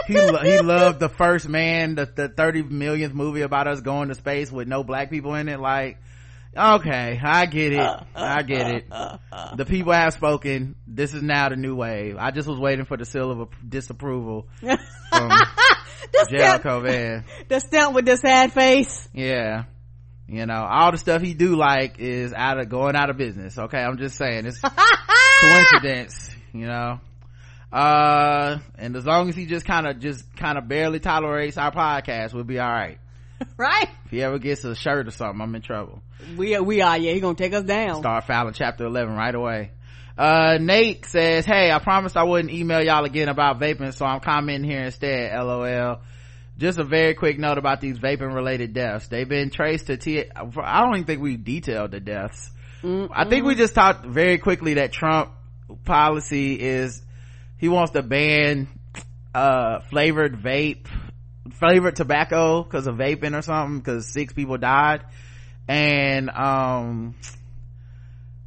he, he loved the first man, the, the 30 millionth movie about us going to space with no black people in it. Like, okay, I get it. Uh, I get uh, it. Uh, the people have spoken. This is now the new wave. I just was waiting for the seal of a- disapproval from the, JL Cauvin. the stamp with the sad face. Yeah. You know, all the stuff he do like is out of going out of business. Okay. I'm just saying it's coincidence, you know. Uh, and as long as he just kind of, just kind of barely tolerates our podcast, we'll be all right. right? If he ever gets a shirt or something, I'm in trouble. We we are. Yeah, he gonna take us down. Start filing chapter 11 right away. Uh, Nate says, Hey, I promised I wouldn't email y'all again about vaping, so I'm commenting here instead. LOL. Just a very quick note about these vaping related deaths. They've been traced to T, I don't even think we detailed the deaths. I think we just talked very quickly that Trump policy is he wants to ban uh flavored vape flavored tobacco because of vaping or something because six people died. And um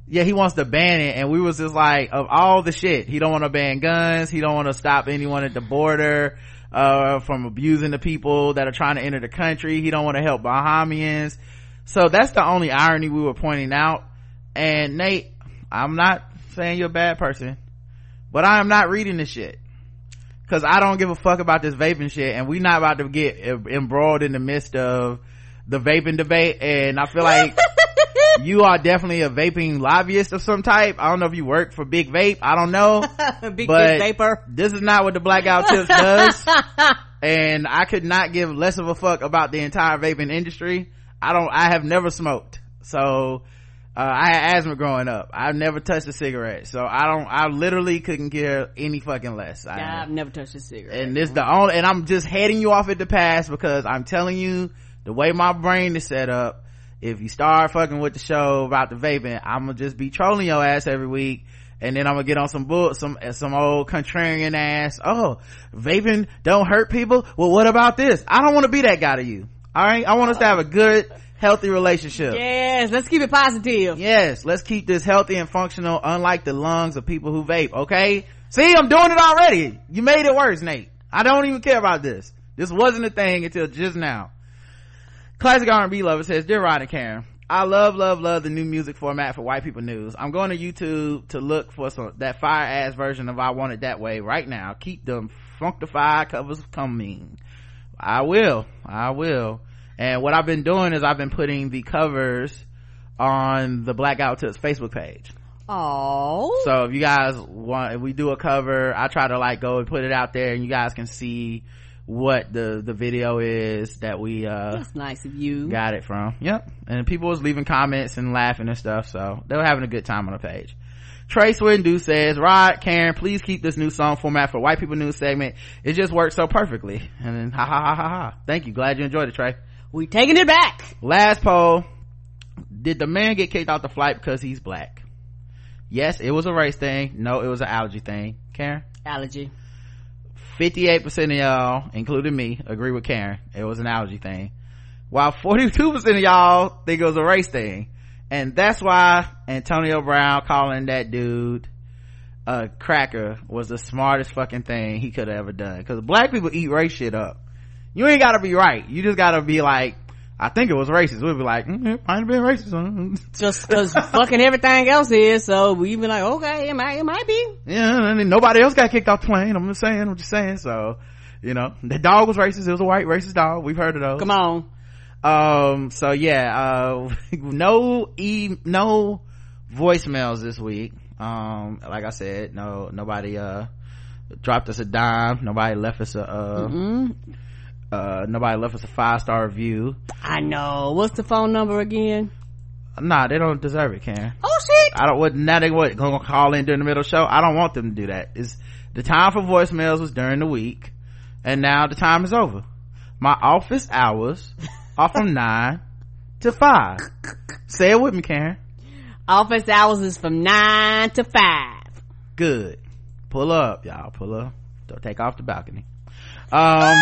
yeah he wants to ban it. And we was just like of all the shit he don't want to ban guns. He don't want to stop anyone at the border uh from abusing the people that are trying to enter the country. He don't want to help bahamians. So that's the only irony we were pointing out. And nate i'm not saying you're a bad person but i am not reading this shit. Because i don't give a fuck about this vaping shit and we not about to get embroiled in the midst of the vaping debate and i feel like you are definitely a vaping lobbyist of some type. I don't know if you work for big vape i don't know. Big, but big vapor. this is not what the blackout tips does and i could not give less of a fuck about the entire vaping industry. I don't i have never smoked so uh, I had asthma growing up. I've never touched a cigarette, so I don't. I literally couldn't care any fucking less. I, yeah, I've never touched a cigarette. And this the only. And I'm just heading you off at the pass because I'm telling you the way my brain is set up. If you start fucking with the show about the vaping, I'm gonna just be trolling your ass every week. And then I'm gonna get on some book, some, some old contrarian ass. Oh, vaping don't hurt people. Well, what about this? I don't want to be that guy to you. All right. I want us to have a good, healthy relationship. Yes, let's keep it positive. Yes, let's keep this healthy and functional, unlike the lungs of people who vape, okay? See, I'm doing it already. You made it worse, Nate. I don't even care about this. This wasn't a thing until just now. Classic R&B lover says, Dear Rod and Karen, I love, love, love the new music format for white people news. I'm going to YouTube to look for some, that fire ass version of I Want It That Way right now. Keep them funkified covers coming. I will. I will and what i've been doing is i've been putting the covers on the blackout tips facebook page oh so if you guys want if we do a cover i try to like go and put it out there and you guys can see what the the video is that we uh that's nice of you got it from yep and people was leaving comments and laughing and stuff so they were having a good time on the page Trey Swindu says, Rod, Karen, please keep this new song format for white people news segment. It just works so perfectly. And then ha ha ha ha ha. Thank you. Glad you enjoyed it, Trey we taking it back. Last poll. Did the man get kicked off the flight because he's black? Yes it was a race thing. No it was an allergy thing. Karen? Allergy. 58% of y'all including me agree with karen. It was an allergy thing. While 42% of y'all think it was a race thing. And that's why antonio brown calling that dude a cracker was the smartest fucking thing he could have ever done. Because black people eat race shit up you ain't gotta be right. You just gotta be like, I think it was racist. We'd be like, mm, it might have been racist. Just cause fucking everything else is, so we'd be like, okay, it might, it might be. Yeah, and nobody else got kicked off the plane. I'm just saying, I'm just saying. So, you know, the dog was racist. It was a white racist dog. We've heard of those. Come on. Um, so yeah, uh, no e, no voicemails this week. Um, like I said, no, nobody, uh, dropped us a dime. Nobody left us a, uh, mm-hmm uh nobody left us a five star review. I know. What's the phone number again? Nah they don't deserve it Karen. oh shit. I don't what now they what gonna call in during the middle of the show? I don't want them to do that. Is the time for voicemails was during the week and now the time is over. My office hours are from nine to five. Say it with me karen. Office hours is from nine to five. Good. Pull up y'all pull up. Don't take off the balcony. Um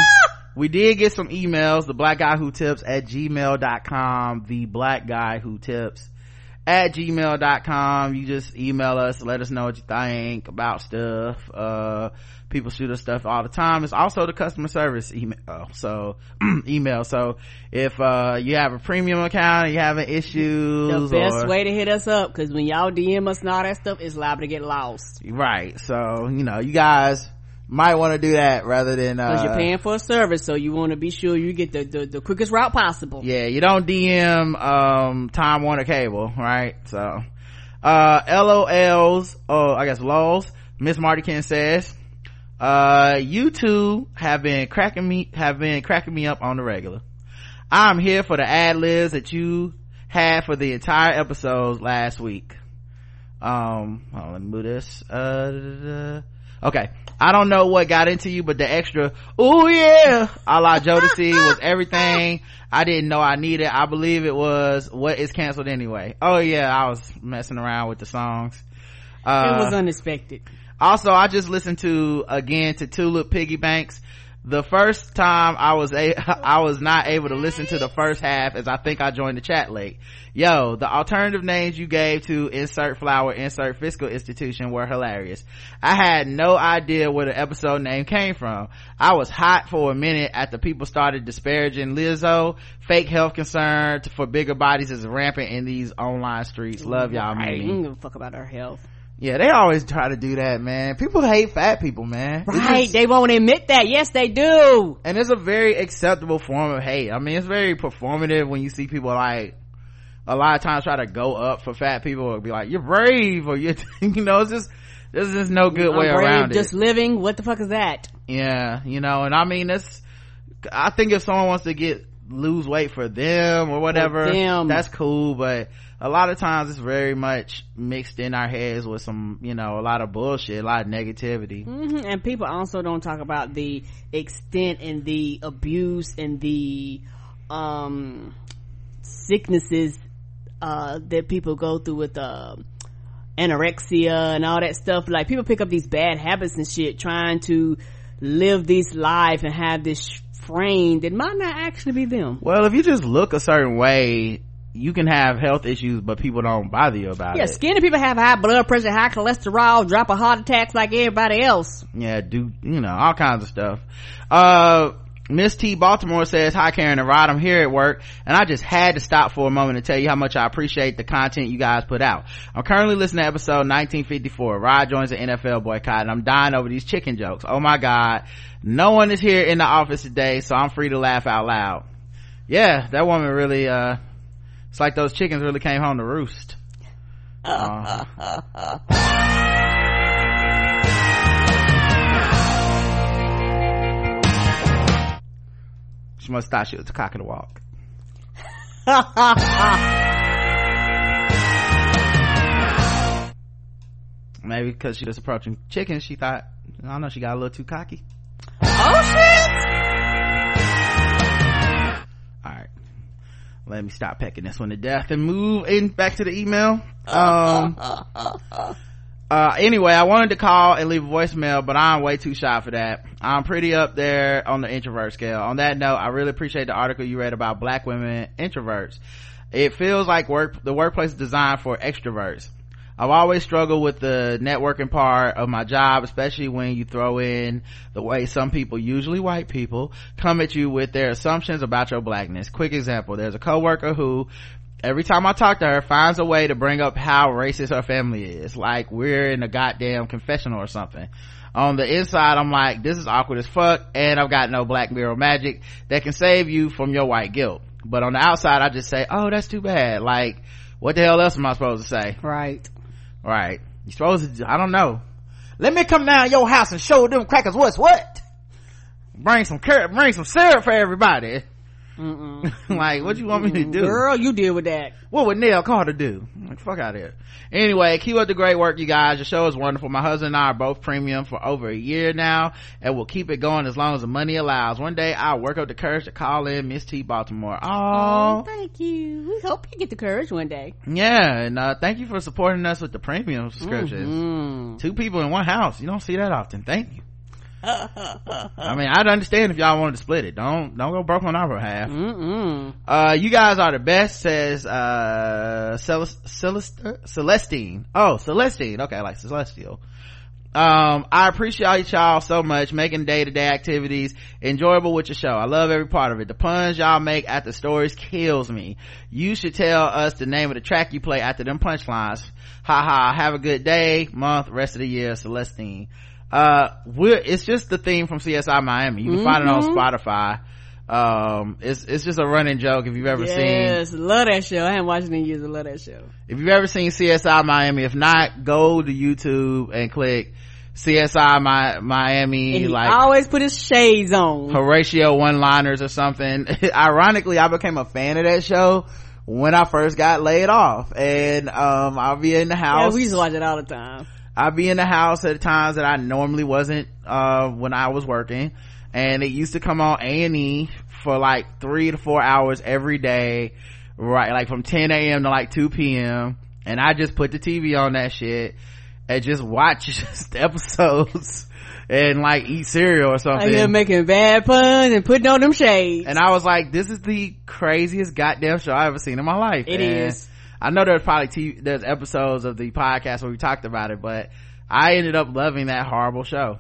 we did get some emails the black guy who tips at gmail.com the black guy who tips at gmail.com you just email us let us know what you think about stuff. Uh people shoot us stuff all the time. It's also the customer service email so email. So if uh you have a premium account and you having issues the best or, way to hit us up because when y'all dm us and all that stuff it's liable to get lost. Right. So you know you guys might want to do that rather than because uh, you're paying for a service so you want to be sure you get the, the, the quickest route possible. Yeah you don't dm um time warner cable right? So uh lol's oh i guess lols miss martykin says uh you two have been cracking me have been cracking me up on the regular. I'm here for the ad libs that you had for the entire episodes last week. Um on, let me move this uh okay I don't know what got into you, but the extra, oh yeah, a la Jodeci was everything I didn't know I needed. I believe it was what is canceled anyway. Oh yeah, I was messing around with the songs. Uh, it was unexpected. Also, I just listened to, again, to Tulip Piggy Banks. The first time I was a, I was not able to listen to the first half as I think I joined the chat late. Yo, the alternative names you gave to insert flower, insert fiscal institution were hilarious. I had no idea where the episode name came from. I was hot for a minute after people started disparaging Lizzo. Fake health concern for bigger bodies is rampant in these online streets. Love y'all, man. Mimi. don't give a fuck about our health. Yeah, they always try to do that, man. People hate fat people, man. Right. just- they won't admit that. Yes, they do. and it's a very acceptable form of hate. I mean, it's very performative when you see people like a lot of times try to go up for fat people or be like, "You're brave," or you, you know, it's just there's just no good way brave, around just it. Just living. What the fuck is that? Yeah, you know, and I mean, it's. I think if someone wants to get lose weight for them or whatever, them. that's cool. But a lot of times it's very much mixed in our heads with some, you know, a lot of bullshit, a lot of negativity. hmm And people also don't talk about the extent and the abuse and the um sicknesses uh that people go through with uh anorexia and all that stuff. Like people pick up these bad habits and shit trying to live this life and have this frame that might not actually be them. Well, if you just look a certain way, you can have health issues, but people don't bother you about Yeah, it. Yeah, skinny people have high blood pressure, high cholesterol, drop a heart attacks like everybody else. yeah do you know all kinds of stuff. Uh miss t baltimore says hi karen and rod i'm here at work and i just had to stop for a moment to tell you how much i appreciate the content you guys put out. I'm currently listening to episode 1954 rod joins the nfl boycott and i'm dying over these chicken jokes. Oh my god. No one is here in the office today so i'm free to laugh out loud. Yeah that woman really uh it's like those chickens really came home to roost. Uh, she must thought she was a cock walk. Maybe because she was approaching chickens she thought i don't know she got a little too cocky. Oh let me stop pecking this one to death and move in back to the email. Um uh anyway i wanted to call and leave a voicemail but i'm way too shy for that. I'm pretty up there on the introvert scale. On that note i really appreciate the article you read about black women introverts. It feels like work the workplace is designed for extroverts I've always struggled with the networking part of my job, especially when you throw in the way some people, usually white people, come at you with their assumptions about your blackness. Quick example, there's a coworker who every time I talk to her finds a way to bring up how racist her family is. Like we're in a goddamn confessional or something. On the inside, I'm like, this is awkward as fuck, and I've got no black mirror magic that can save you from your white guilt. But on the outside, I just say, oh, that's too bad. Like, what the hell else am I supposed to say? Right. Right. You supposed to, I don't know. Let me come down your house and show them crackers what's what. Bring some syrup, bring some syrup for everybody. Like, what you want me to do? Girl, you deal with that. What would Neil Carter do? Like, fuck out of here. Anyway, keep up the great work, you guys. Your show is wonderful. My husband and I are both premium for over a year now, and we'll keep it going as long as the money allows. One day, I'll work up the courage to call in Miss T Baltimore. Oh, Oh, thank you. We hope you get the courage one day. yeah, and uh, thank you for supporting us with the premium subscriptions. Mm. Two people in one house. You don't see that often. Thank you. I mean, I'd understand if y'all wanted to split it. Don't don't go broke on our behalf. Mm-mm. Uh, you guys are the best, says, uh, Celest- Celest- Celestine. Oh, Celestine. Okay, I like Celestial. Um, I appreciate y'all so much making day-to-day activities enjoyable with your show. I love every part of it. The puns y'all make after the stories kills me. You should tell us the name of the track you play after them punchlines. Ha ha. Have a good day, month, rest of the year, Celestine. Uh, we're, it's just the theme from CSI Miami. You can find it on Spotify. Um, it's, it's just a running joke if you've ever seen Yes, love that show. I haven't watched it in years. I love that show. if you've ever seen CSI Miami, if not, go to YouTube and click CSI Mi- Miami, And he like always put his shades on. Horatio one-liners or something. Ironically, I became a fan of that show when I first got laid off, and um, I'll be in the Yeah, house. we used to watch it all the time. I'd be in the house at times that I normally wasn't uh, when I was working, and it used to come on A and E for like three to four hours every day, right? Like from 10 a.m. to like 2 p.m. And I just put the TV on that shit, and just watch the episodes and like eat cereal or something. You're making bad puns and putting on them shades. And I was like, this is the craziest goddamn show I've ever seen in my life. It and is. I know there's probably TV, there's episodes of the podcast where we talked about it, but I ended up loving that horrible show.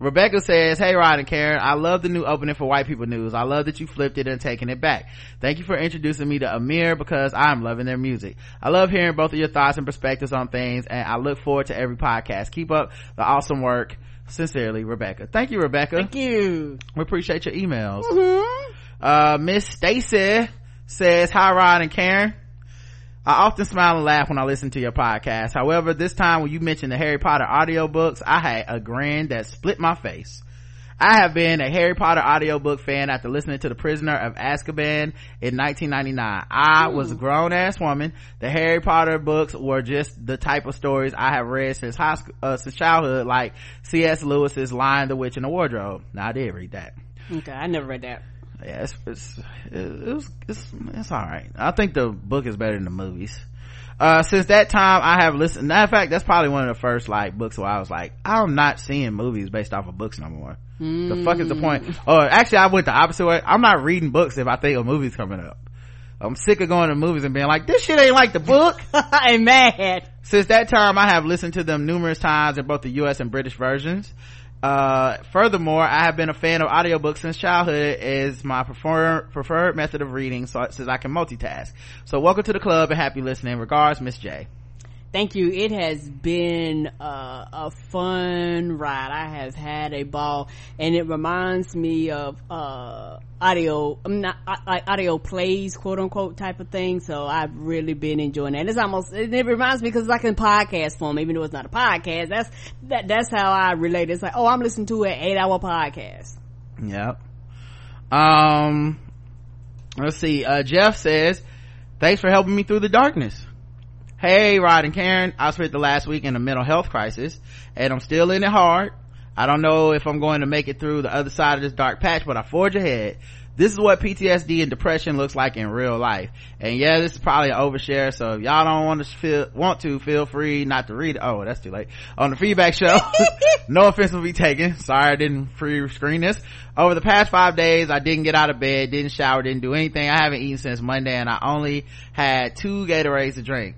Rebecca says, Hey Rod and Karen, I love the new opening for White People News. I love that you flipped it and taken it back. Thank you for introducing me to Amir because I'm loving their music. I love hearing both of your thoughts and perspectives on things and I look forward to every podcast. Keep up the awesome work. Sincerely, Rebecca. Thank you, Rebecca. Thank you. We appreciate your emails. Mm-hmm. Uh, Miss Stacy says, Hi Rod and Karen. I often smile and laugh when I listen to your podcast. However, this time when you mentioned the Harry Potter audiobooks, I had a grin that split my face. I have been a Harry Potter audiobook fan after listening to The Prisoner of Azkaban in 1999. I was a grown ass woman. The Harry Potter books were just the type of stories I have read since high school, uh, since childhood, like C.S. Lewis's Lion, the Witch, and the Wardrobe. Now I did read that. Okay, I never read that. Yeah, it's, it's, it was, it's, it's alright. I think the book is better than the movies. Uh, since that time, I have listened. Matter of fact, that's probably one of the first, like, books where I was like, I'm not seeing movies based off of books no more. The fuck is the point? Or actually, I went the opposite way. I'm not reading books if I think a movie's coming up. I'm sick of going to movies and being like, this shit ain't like the book. I'm mad. Since that time, I have listened to them numerous times in both the US and British versions. Uh, furthermore, I have been a fan of audiobooks since childhood as my prefer- preferred method of reading so, since I can multitask. So welcome to the club and happy listening. Regards, Miss J. Thank you. It has been uh, a fun ride. I have had a ball, and it reminds me of uh, audio. I'm not like audio plays, quote unquote, type of thing. So I've really been enjoying that. It's almost it, it reminds me because it's like in podcast form, even though it's not a podcast. That's that. That's how I relate. It's like, oh, I'm listening to an eight hour podcast. Yep. Um, let's see. Uh, Jeff says, thanks for helping me through the darkness. Hey, Rod and Karen, I spent the last week in a mental health crisis and I'm still in it hard. I don't know if I'm going to make it through the other side of this dark patch, but I forge ahead. This is what PTSD and depression looks like in real life. And yeah, this is probably an overshare, so if y'all don't want to feel, want to, feel free not to read it. Oh, that's too late. On the feedback show, no offense will be taken. Sorry I didn't free screen this. Over the past five days, I didn't get out of bed, didn't shower, didn't do anything. I haven't eaten since Monday and I only had two Gatorades to drink.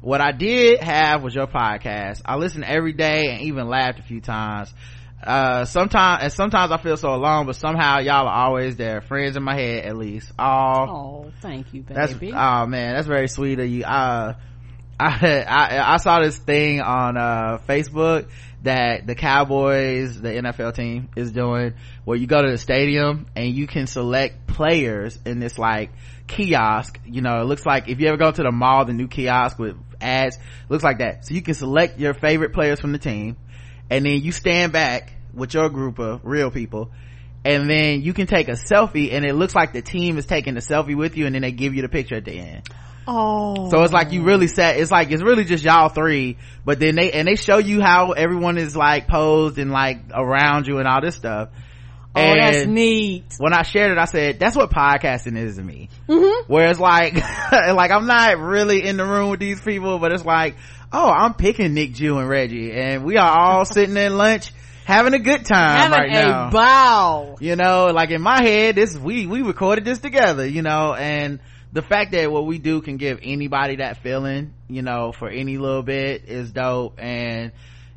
What I did have was your podcast. I listen every day and even laughed a few times. Uh, sometimes, and sometimes I feel so alone, but somehow y'all are always there. Friends in my head, at least. Oh, Oh, thank you, that's, baby. oh man, that's very sweet of you. Uh, I, I, I saw this thing on, uh, Facebook that the Cowboys, the NFL team is doing where you go to the stadium and you can select players in this like kiosk. You know, it looks like if you ever go to the mall, the new kiosk with ads, looks like that. So you can select your favorite players from the team and then you stand back with your group of real people and then you can take a selfie and it looks like the team is taking the selfie with you and then they give you the picture at the end. Oh, So it's like you really set, it's like, it's really just y'all three, but then they, and they show you how everyone is like posed and like around you and all this stuff. oh, and that's neat. when I shared it, I said, that's what podcasting is to me. Mm-hmm. Where it's like, like I'm not really in the room with these people, but it's like, oh, I'm picking Nick, Jew, and Reggie, and we are all sitting in lunch having a good time Having right now a ball. you know like in my head this we we recorded this together you know and the fact that what we do can give anybody that feeling you know for any little bit is dope. And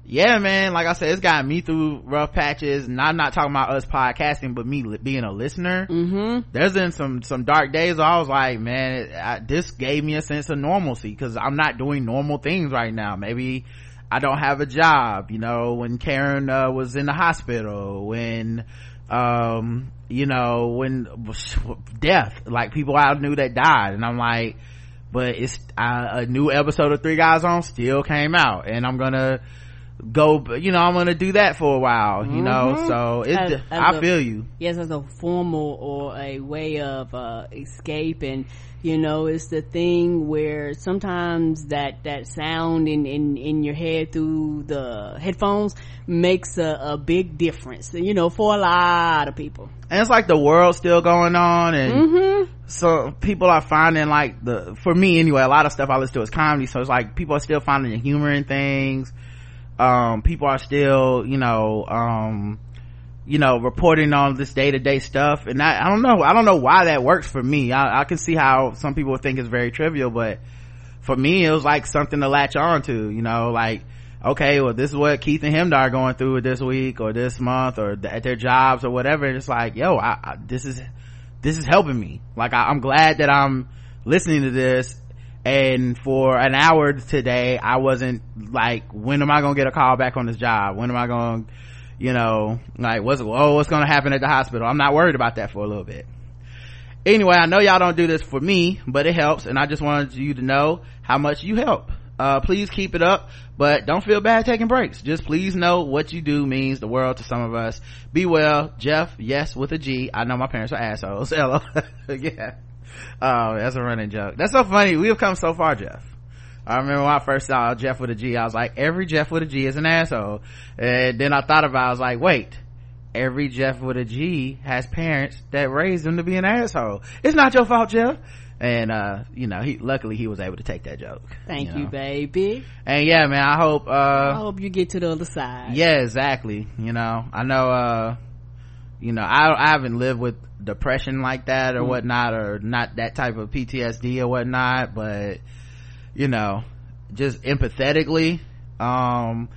yeah man like i said it's got me through rough patches. And i'm not talking about us podcasting but me li- being a listener. Mm-hmm. there's been some some dark days where i was like man I, this gave me a sense of normalcy because i'm not doing normal things right now. Maybe i don't have a job you know when karen uh, was in the hospital when um you know when death like people i knew that died. And i'm like but it's uh, a new episode of three guys on still came out. And i'm gonna go you know i'm gonna do that for a while you know? Mhm. so it As- as i a- feel you. Yes as a formal or a way of uh escape and you know it's the thing where sometimes that that sound in in in your head through the headphones makes a, a big difference you know for a lot of people. And it's like the world's still going on and mm-hmm. so people are finding like the for me anyway a lot of stuff i listen to is comedy so it's like people are still finding the humor in things um people are still you know um you know reporting on this day-to-day stuff. And I, I don't know. I don't know why that works for me. I, I can see how some people think it's very trivial but for me it was like something to latch on to you know like okay well this is what keith and him are going through this week or this month or th- at their jobs or whatever. And it's like yo I, I, this is this is helping me. Like I, i'm glad that i'm listening to this and for an hour today i wasn't like when am i gonna get a call back on this job? When am i gonna you know like what's oh what's gonna happen at the hospital? I'm not worried about that for a little bit. Anyway i know y'all don't do this for me but it helps and i just wanted you to know how much you help. Uh, please keep it up but don't feel bad taking breaks. Just please know what you do means the world to some of us. Be well. Jeff yes with a g. I know my parents are assholes. Hello. Yeah oh that's a running joke that's so funny we have come so far jeff I remember when I first saw Jeff with a G, I was like, every Jeff with a G is an asshole. And then I thought about it, I was like, wait, every Jeff with a G has parents that raised them to be an asshole. It's not your fault, Jeff. And, uh, you know, he, luckily he was able to take that joke. Thank you, know. baby. And yeah, man, I hope, uh, I hope you get to the other side. yeah, exactly. You know, I know, uh, you know, I, I haven't lived with depression like that or Mm. whatnot, or not that type of PTSD or whatnot, but, you know, just empathetically, um,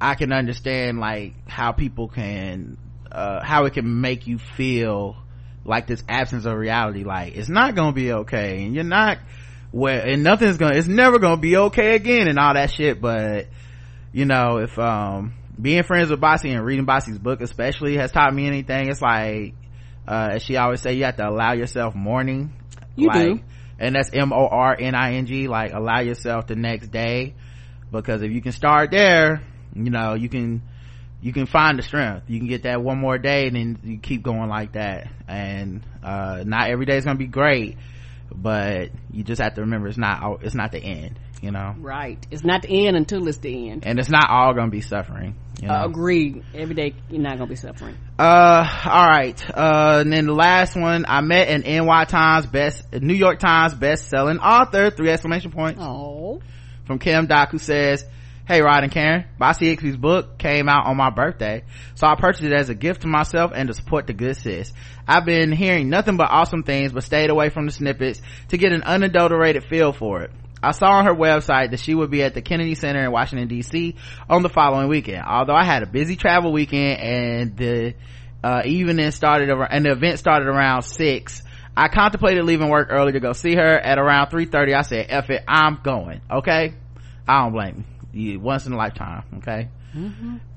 I can understand like how people can, uh, how it can make you feel like this absence of reality. Like it's not gonna be okay and you're not, well, and nothing's gonna, it's never gonna be okay again and all that shit, but, you know, if, um, being friends with Bassey and reading Bassey's book especially has taught me anything, it's like, uh, as she always say, you have to allow yourself mourning. You like, do. And that's M-O-R-N-I-N-G, like allow yourself the next day. Because if you can start there, you know, you can, you can find the strength. You can get that one more day and then you keep going like that. And, uh, not every day is gonna be great, but you just have to remember it's not, it's not the end, you know? Right. It's not the end until it's the end. And it's not all gonna be suffering, you know? Uh, agreed. Every day you're not gonna be suffering. uh all right uh and then the last one i met an ny times best new york times best selling author three exclamation points Oh. from kim doc who says hey rod and karen bassey Ikpi's book came out on my birthday so i purchased it as a gift to myself and to support the good sis i've been hearing nothing but awesome things but stayed away from the snippets to get an unadulterated feel for it I saw on her website that she would be at the Kennedy Center in Washington DC on the following weekend. Although I had a busy travel weekend and the uh, evening started around, and the event started around six, I contemplated leaving work early to go see her. At around three thirty, I said, "F it, I'm going." Okay, I don't blame you. once in a lifetime. Okay.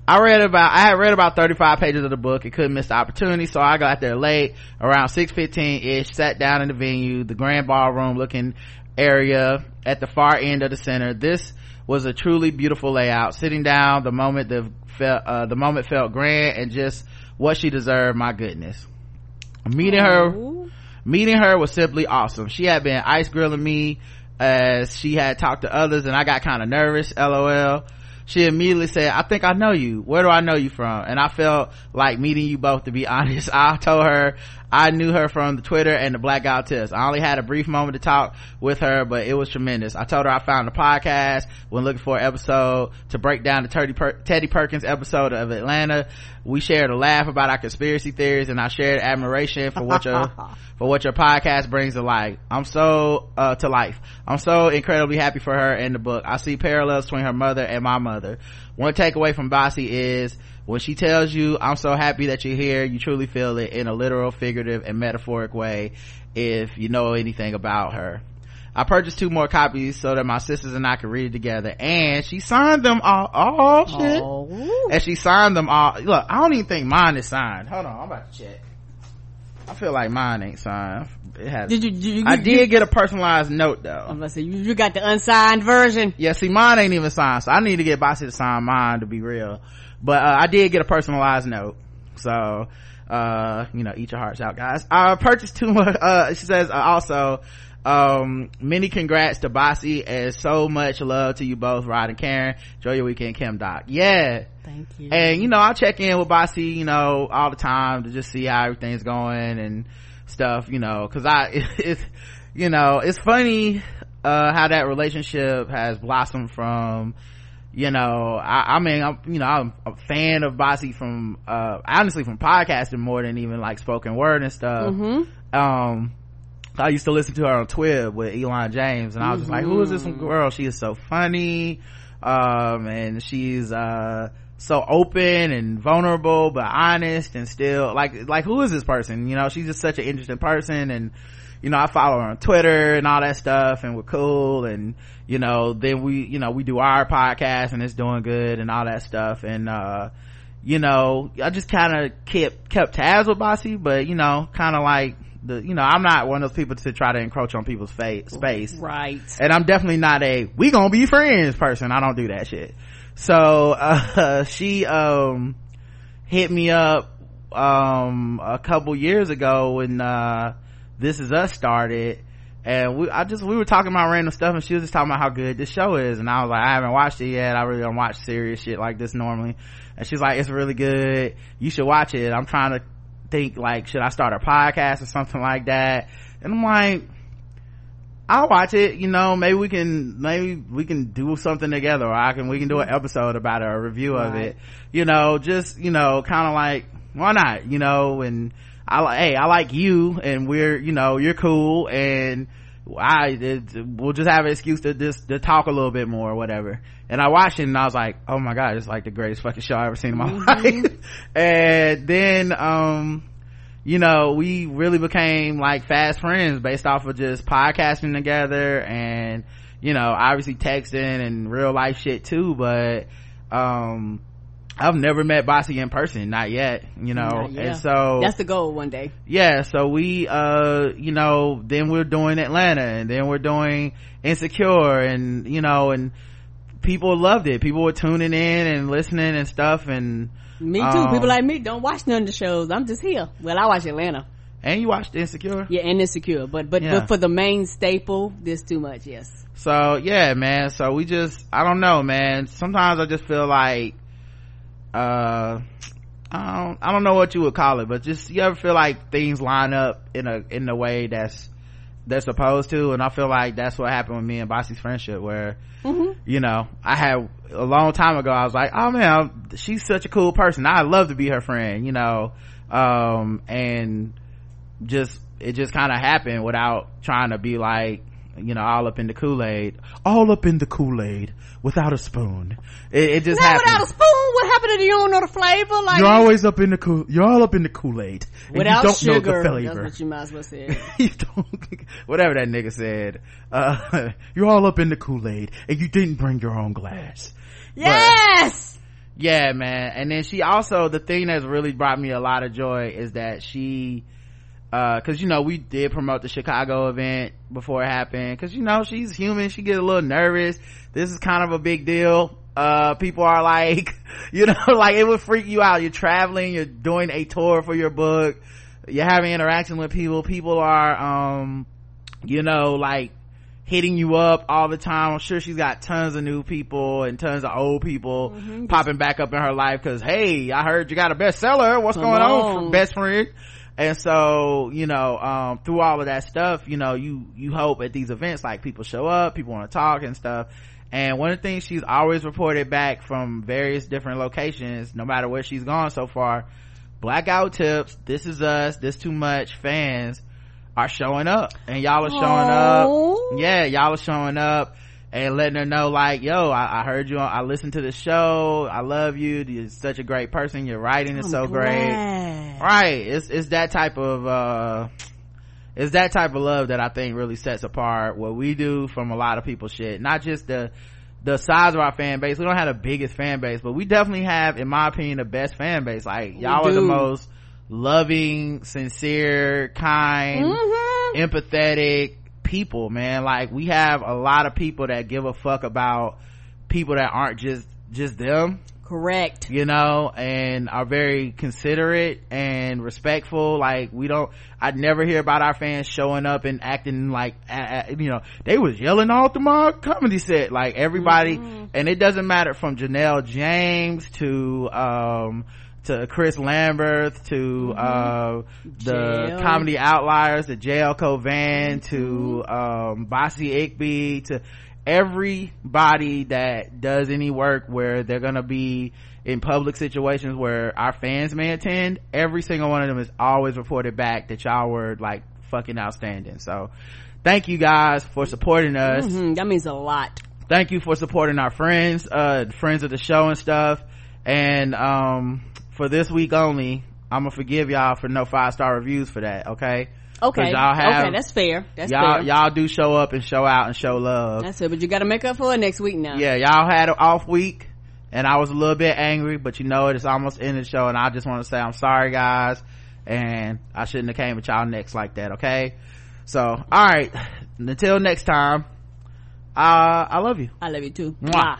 I read about, I had read about 35 pages of the book and couldn't miss the opportunity, so I got there late, around 6.15ish, sat down in the venue, the grand ballroom looking area at the far end of the center. This was a truly beautiful layout. Sitting down, the moment the felt, uh, the moment felt grand and just what she deserved, my goodness. Meeting her, meeting her was simply awesome she had been ice grilling me as she had talked to others and i got kind of nervous lol she immediately said i think i know you where do i know you from and i felt like meeting you both to be honest i told her i knew her from the twitter and the blackout test i only had a brief moment to talk with her but it was tremendous i told her i found the podcast when looking for an episode to break down the teddy, per- teddy perkins episode of atlanta we shared a laugh about our conspiracy theories and i shared admiration for what your for what your podcast brings to life. I'm so, uh, to life. I'm so incredibly happy for her and the book. I see parallels between her mother and my mother. One takeaway from Bassey is when she tells you, I'm so happy that you're here, you truly feel it in a literal, figurative, and metaphoric way if you know anything about her. I purchased two more copies so that my sisters and I could read it together and she signed them all. Oh shit. Oh. And she signed them all. Look, I don't even think mine is signed. Hold on, I'm about to check. I feel like mine ain't signed. It has. Did you, did you, I you- did get a personalized note though. I'm gonna say you, you got the unsigned version. yeah, see, mine ain't even signed, so I need to get Bassey to sign mine to be real. But uh, I did get a personalized note, so uh, you know, eat your hearts out, guys. I purchased two more. Uh, she says uh, also. Um, many congrats to Bassey and so much love to you both, Rod and Karen. Enjoy your weekend, Kim Doc. Yeah, Thank you. and you know i'll check in with bassey you know all the time to just see how everything's going and stuff you know because i it's you know it's funny uh how that relationship has blossomed from you know i, I mean i'm you know i'm a fan of bassey from uh honestly from podcasting more than even like spoken word and stuff Mm-hmm. um I used to listen to her on Twitter with Elon James and I was just like, who is this girl? She is so funny. Um, and she's, uh, so open and vulnerable, but honest and still like, like who is this person? You know, she's just such an interesting person and, you know, I follow her on Twitter and all that stuff and we're cool and, you know, then we, you know, we do our podcast and it's doing good and all that stuff. And, uh, you know, I just kind of kept, kept tabs with Bassey, but you know, kind of like, the you know i'm not one of those people to try to encroach on people's fa- space. Right. and i'm definitely not a we gonna be friends person. I don't do that shit. So uh she um hit me up um a couple years ago and, uh this is us started and we i just we were talking about random stuff and she was just talking about how good this show is and i was like i haven't watched it yet. I really don't watch serious shit like this normally. And she's like it's really good. You should watch it. I'm trying to think like should i start a podcast or something like that? And i'm like I'll watch it, you know, maybe we can, maybe we can do something together. Or I can, we can do an episode about it or a review of it, you know, just, you know, kind of like, why not, you know, and I like, hey, I like you and we're, you know, you're cool and I, it, we'll just have an excuse to just, to talk a little bit more or whatever. And I watched it and I was like, oh my god, it's like the greatest fucking show I've ever seen in my life. and then, um, you know, we really became like fast friends based off of just podcasting together and, you know, obviously texting and real life shit too, but, um, I've never met Bassey in person, not yet, you know, Not yet. and so That's the goal one day. yeah so we uh you know then we're doing atlanta and then we're doing insecure and you know and people loved it people were tuning in and listening and stuff and Me too. Um, People like me don't watch none of the shows. I'm just here. Well, I watch Atlanta. and you watched insecure Yeah, and Insecure. But but Yeah. but for the main staple, this too much. Yes. so yeah man so we just i don't know man sometimes i just feel like uh I don't, I don't know what you would call it, but just you ever feel like things line up in a in the way that's they're supposed to, and I feel like that's what happened with me and Bassey's friendship, where Mm-hmm. you know I had a long time ago I was like, oh man, she's such a cool person. I'd love to be her friend, you know, um, and just it just kind of happened without trying to be like you know all up in the kool-aid all up in the kool-aid without a spoon it, it just happened without a spoon, what happened to you don't know the flavor? Like you're always up in the cool you're all up in the kool-aid without you don't sugar. know the That's flavor what you might as well say. you don't whatever that nigga said uh you're all up in the kool-aid and you didn't bring your own glass yes. yeah man and then she also the thing that's really brought me a lot of joy is that she uh because you know we did promote the chicago event before it happened because you know she's human she gets a little nervous this is kind of a big deal uh people are like you know like it would freak you out you're traveling you're doing a tour for your book you're having interaction with people people are um you know like hitting you up all the time. I'm sure she's got tons of new people and tons of old people Mm-hmm. popping back up in her life because hey, I heard you got a bestseller. What's Come going on, on. best friend? And so, you know, um, through all of that stuff, you know, you, you hope at these events, like people show up, people want to talk and stuff. And one of the things she's always reported back from various different locations, no matter where she's gone so far, blackout tips, this is us, this too much fans are showing up and y'all are showing Aw. up. Yeah, y'all are showing up and letting her know like, yo, I, I heard you on, I listened to the show. I love you. You're such a great person. Your writing is I'm so great. Right. It's, it's that type of, uh, it's that type of love that I think really sets apart what we do from a lot of people's shit. Not just the, the size of our fan base. We don't have the biggest fan base, but we definitely have, in my opinion, the best fan base. Like, y'all are the most loving, sincere, kind, Mhm. empathetic people, man. Like, we have a lot of people that give a fuck about people that aren't just, just them Correct. you know, and are very considerate and respectful. Like we don't, I'd never hear about our fans showing up and acting like, you know, they was yelling all through my comedy set. Like everybody, and it doesn't matter from Janelle James to, um, to Chris Lambert to, uh, the JL. comedy outliers, to JL Cauvin to, um, Bassey Ikpi to, everybody that does any work where they're gonna be in public situations where our fans may attend every single one of them is always reported back that y'all were like fucking outstanding. So thank you guys for supporting us. Hmm that means a lot. Thank you for supporting our friends uh friends of the show and stuff. And um for this week only i'm gonna forgive y'all for no five star reviews for that okay? Okay. Y'all have okay that's fair. That's y'all fair. y'all do show up and show out and show love. That's it but you gotta make up for it next week now. Yeah y'all had an off week and i was a little bit angry but you know it, it's almost in the show and i just want to say i'm sorry guys and i shouldn't have came at y'all next like that okay? So all right. Until next time uh i love you. I love you too. Mwah. Mwah.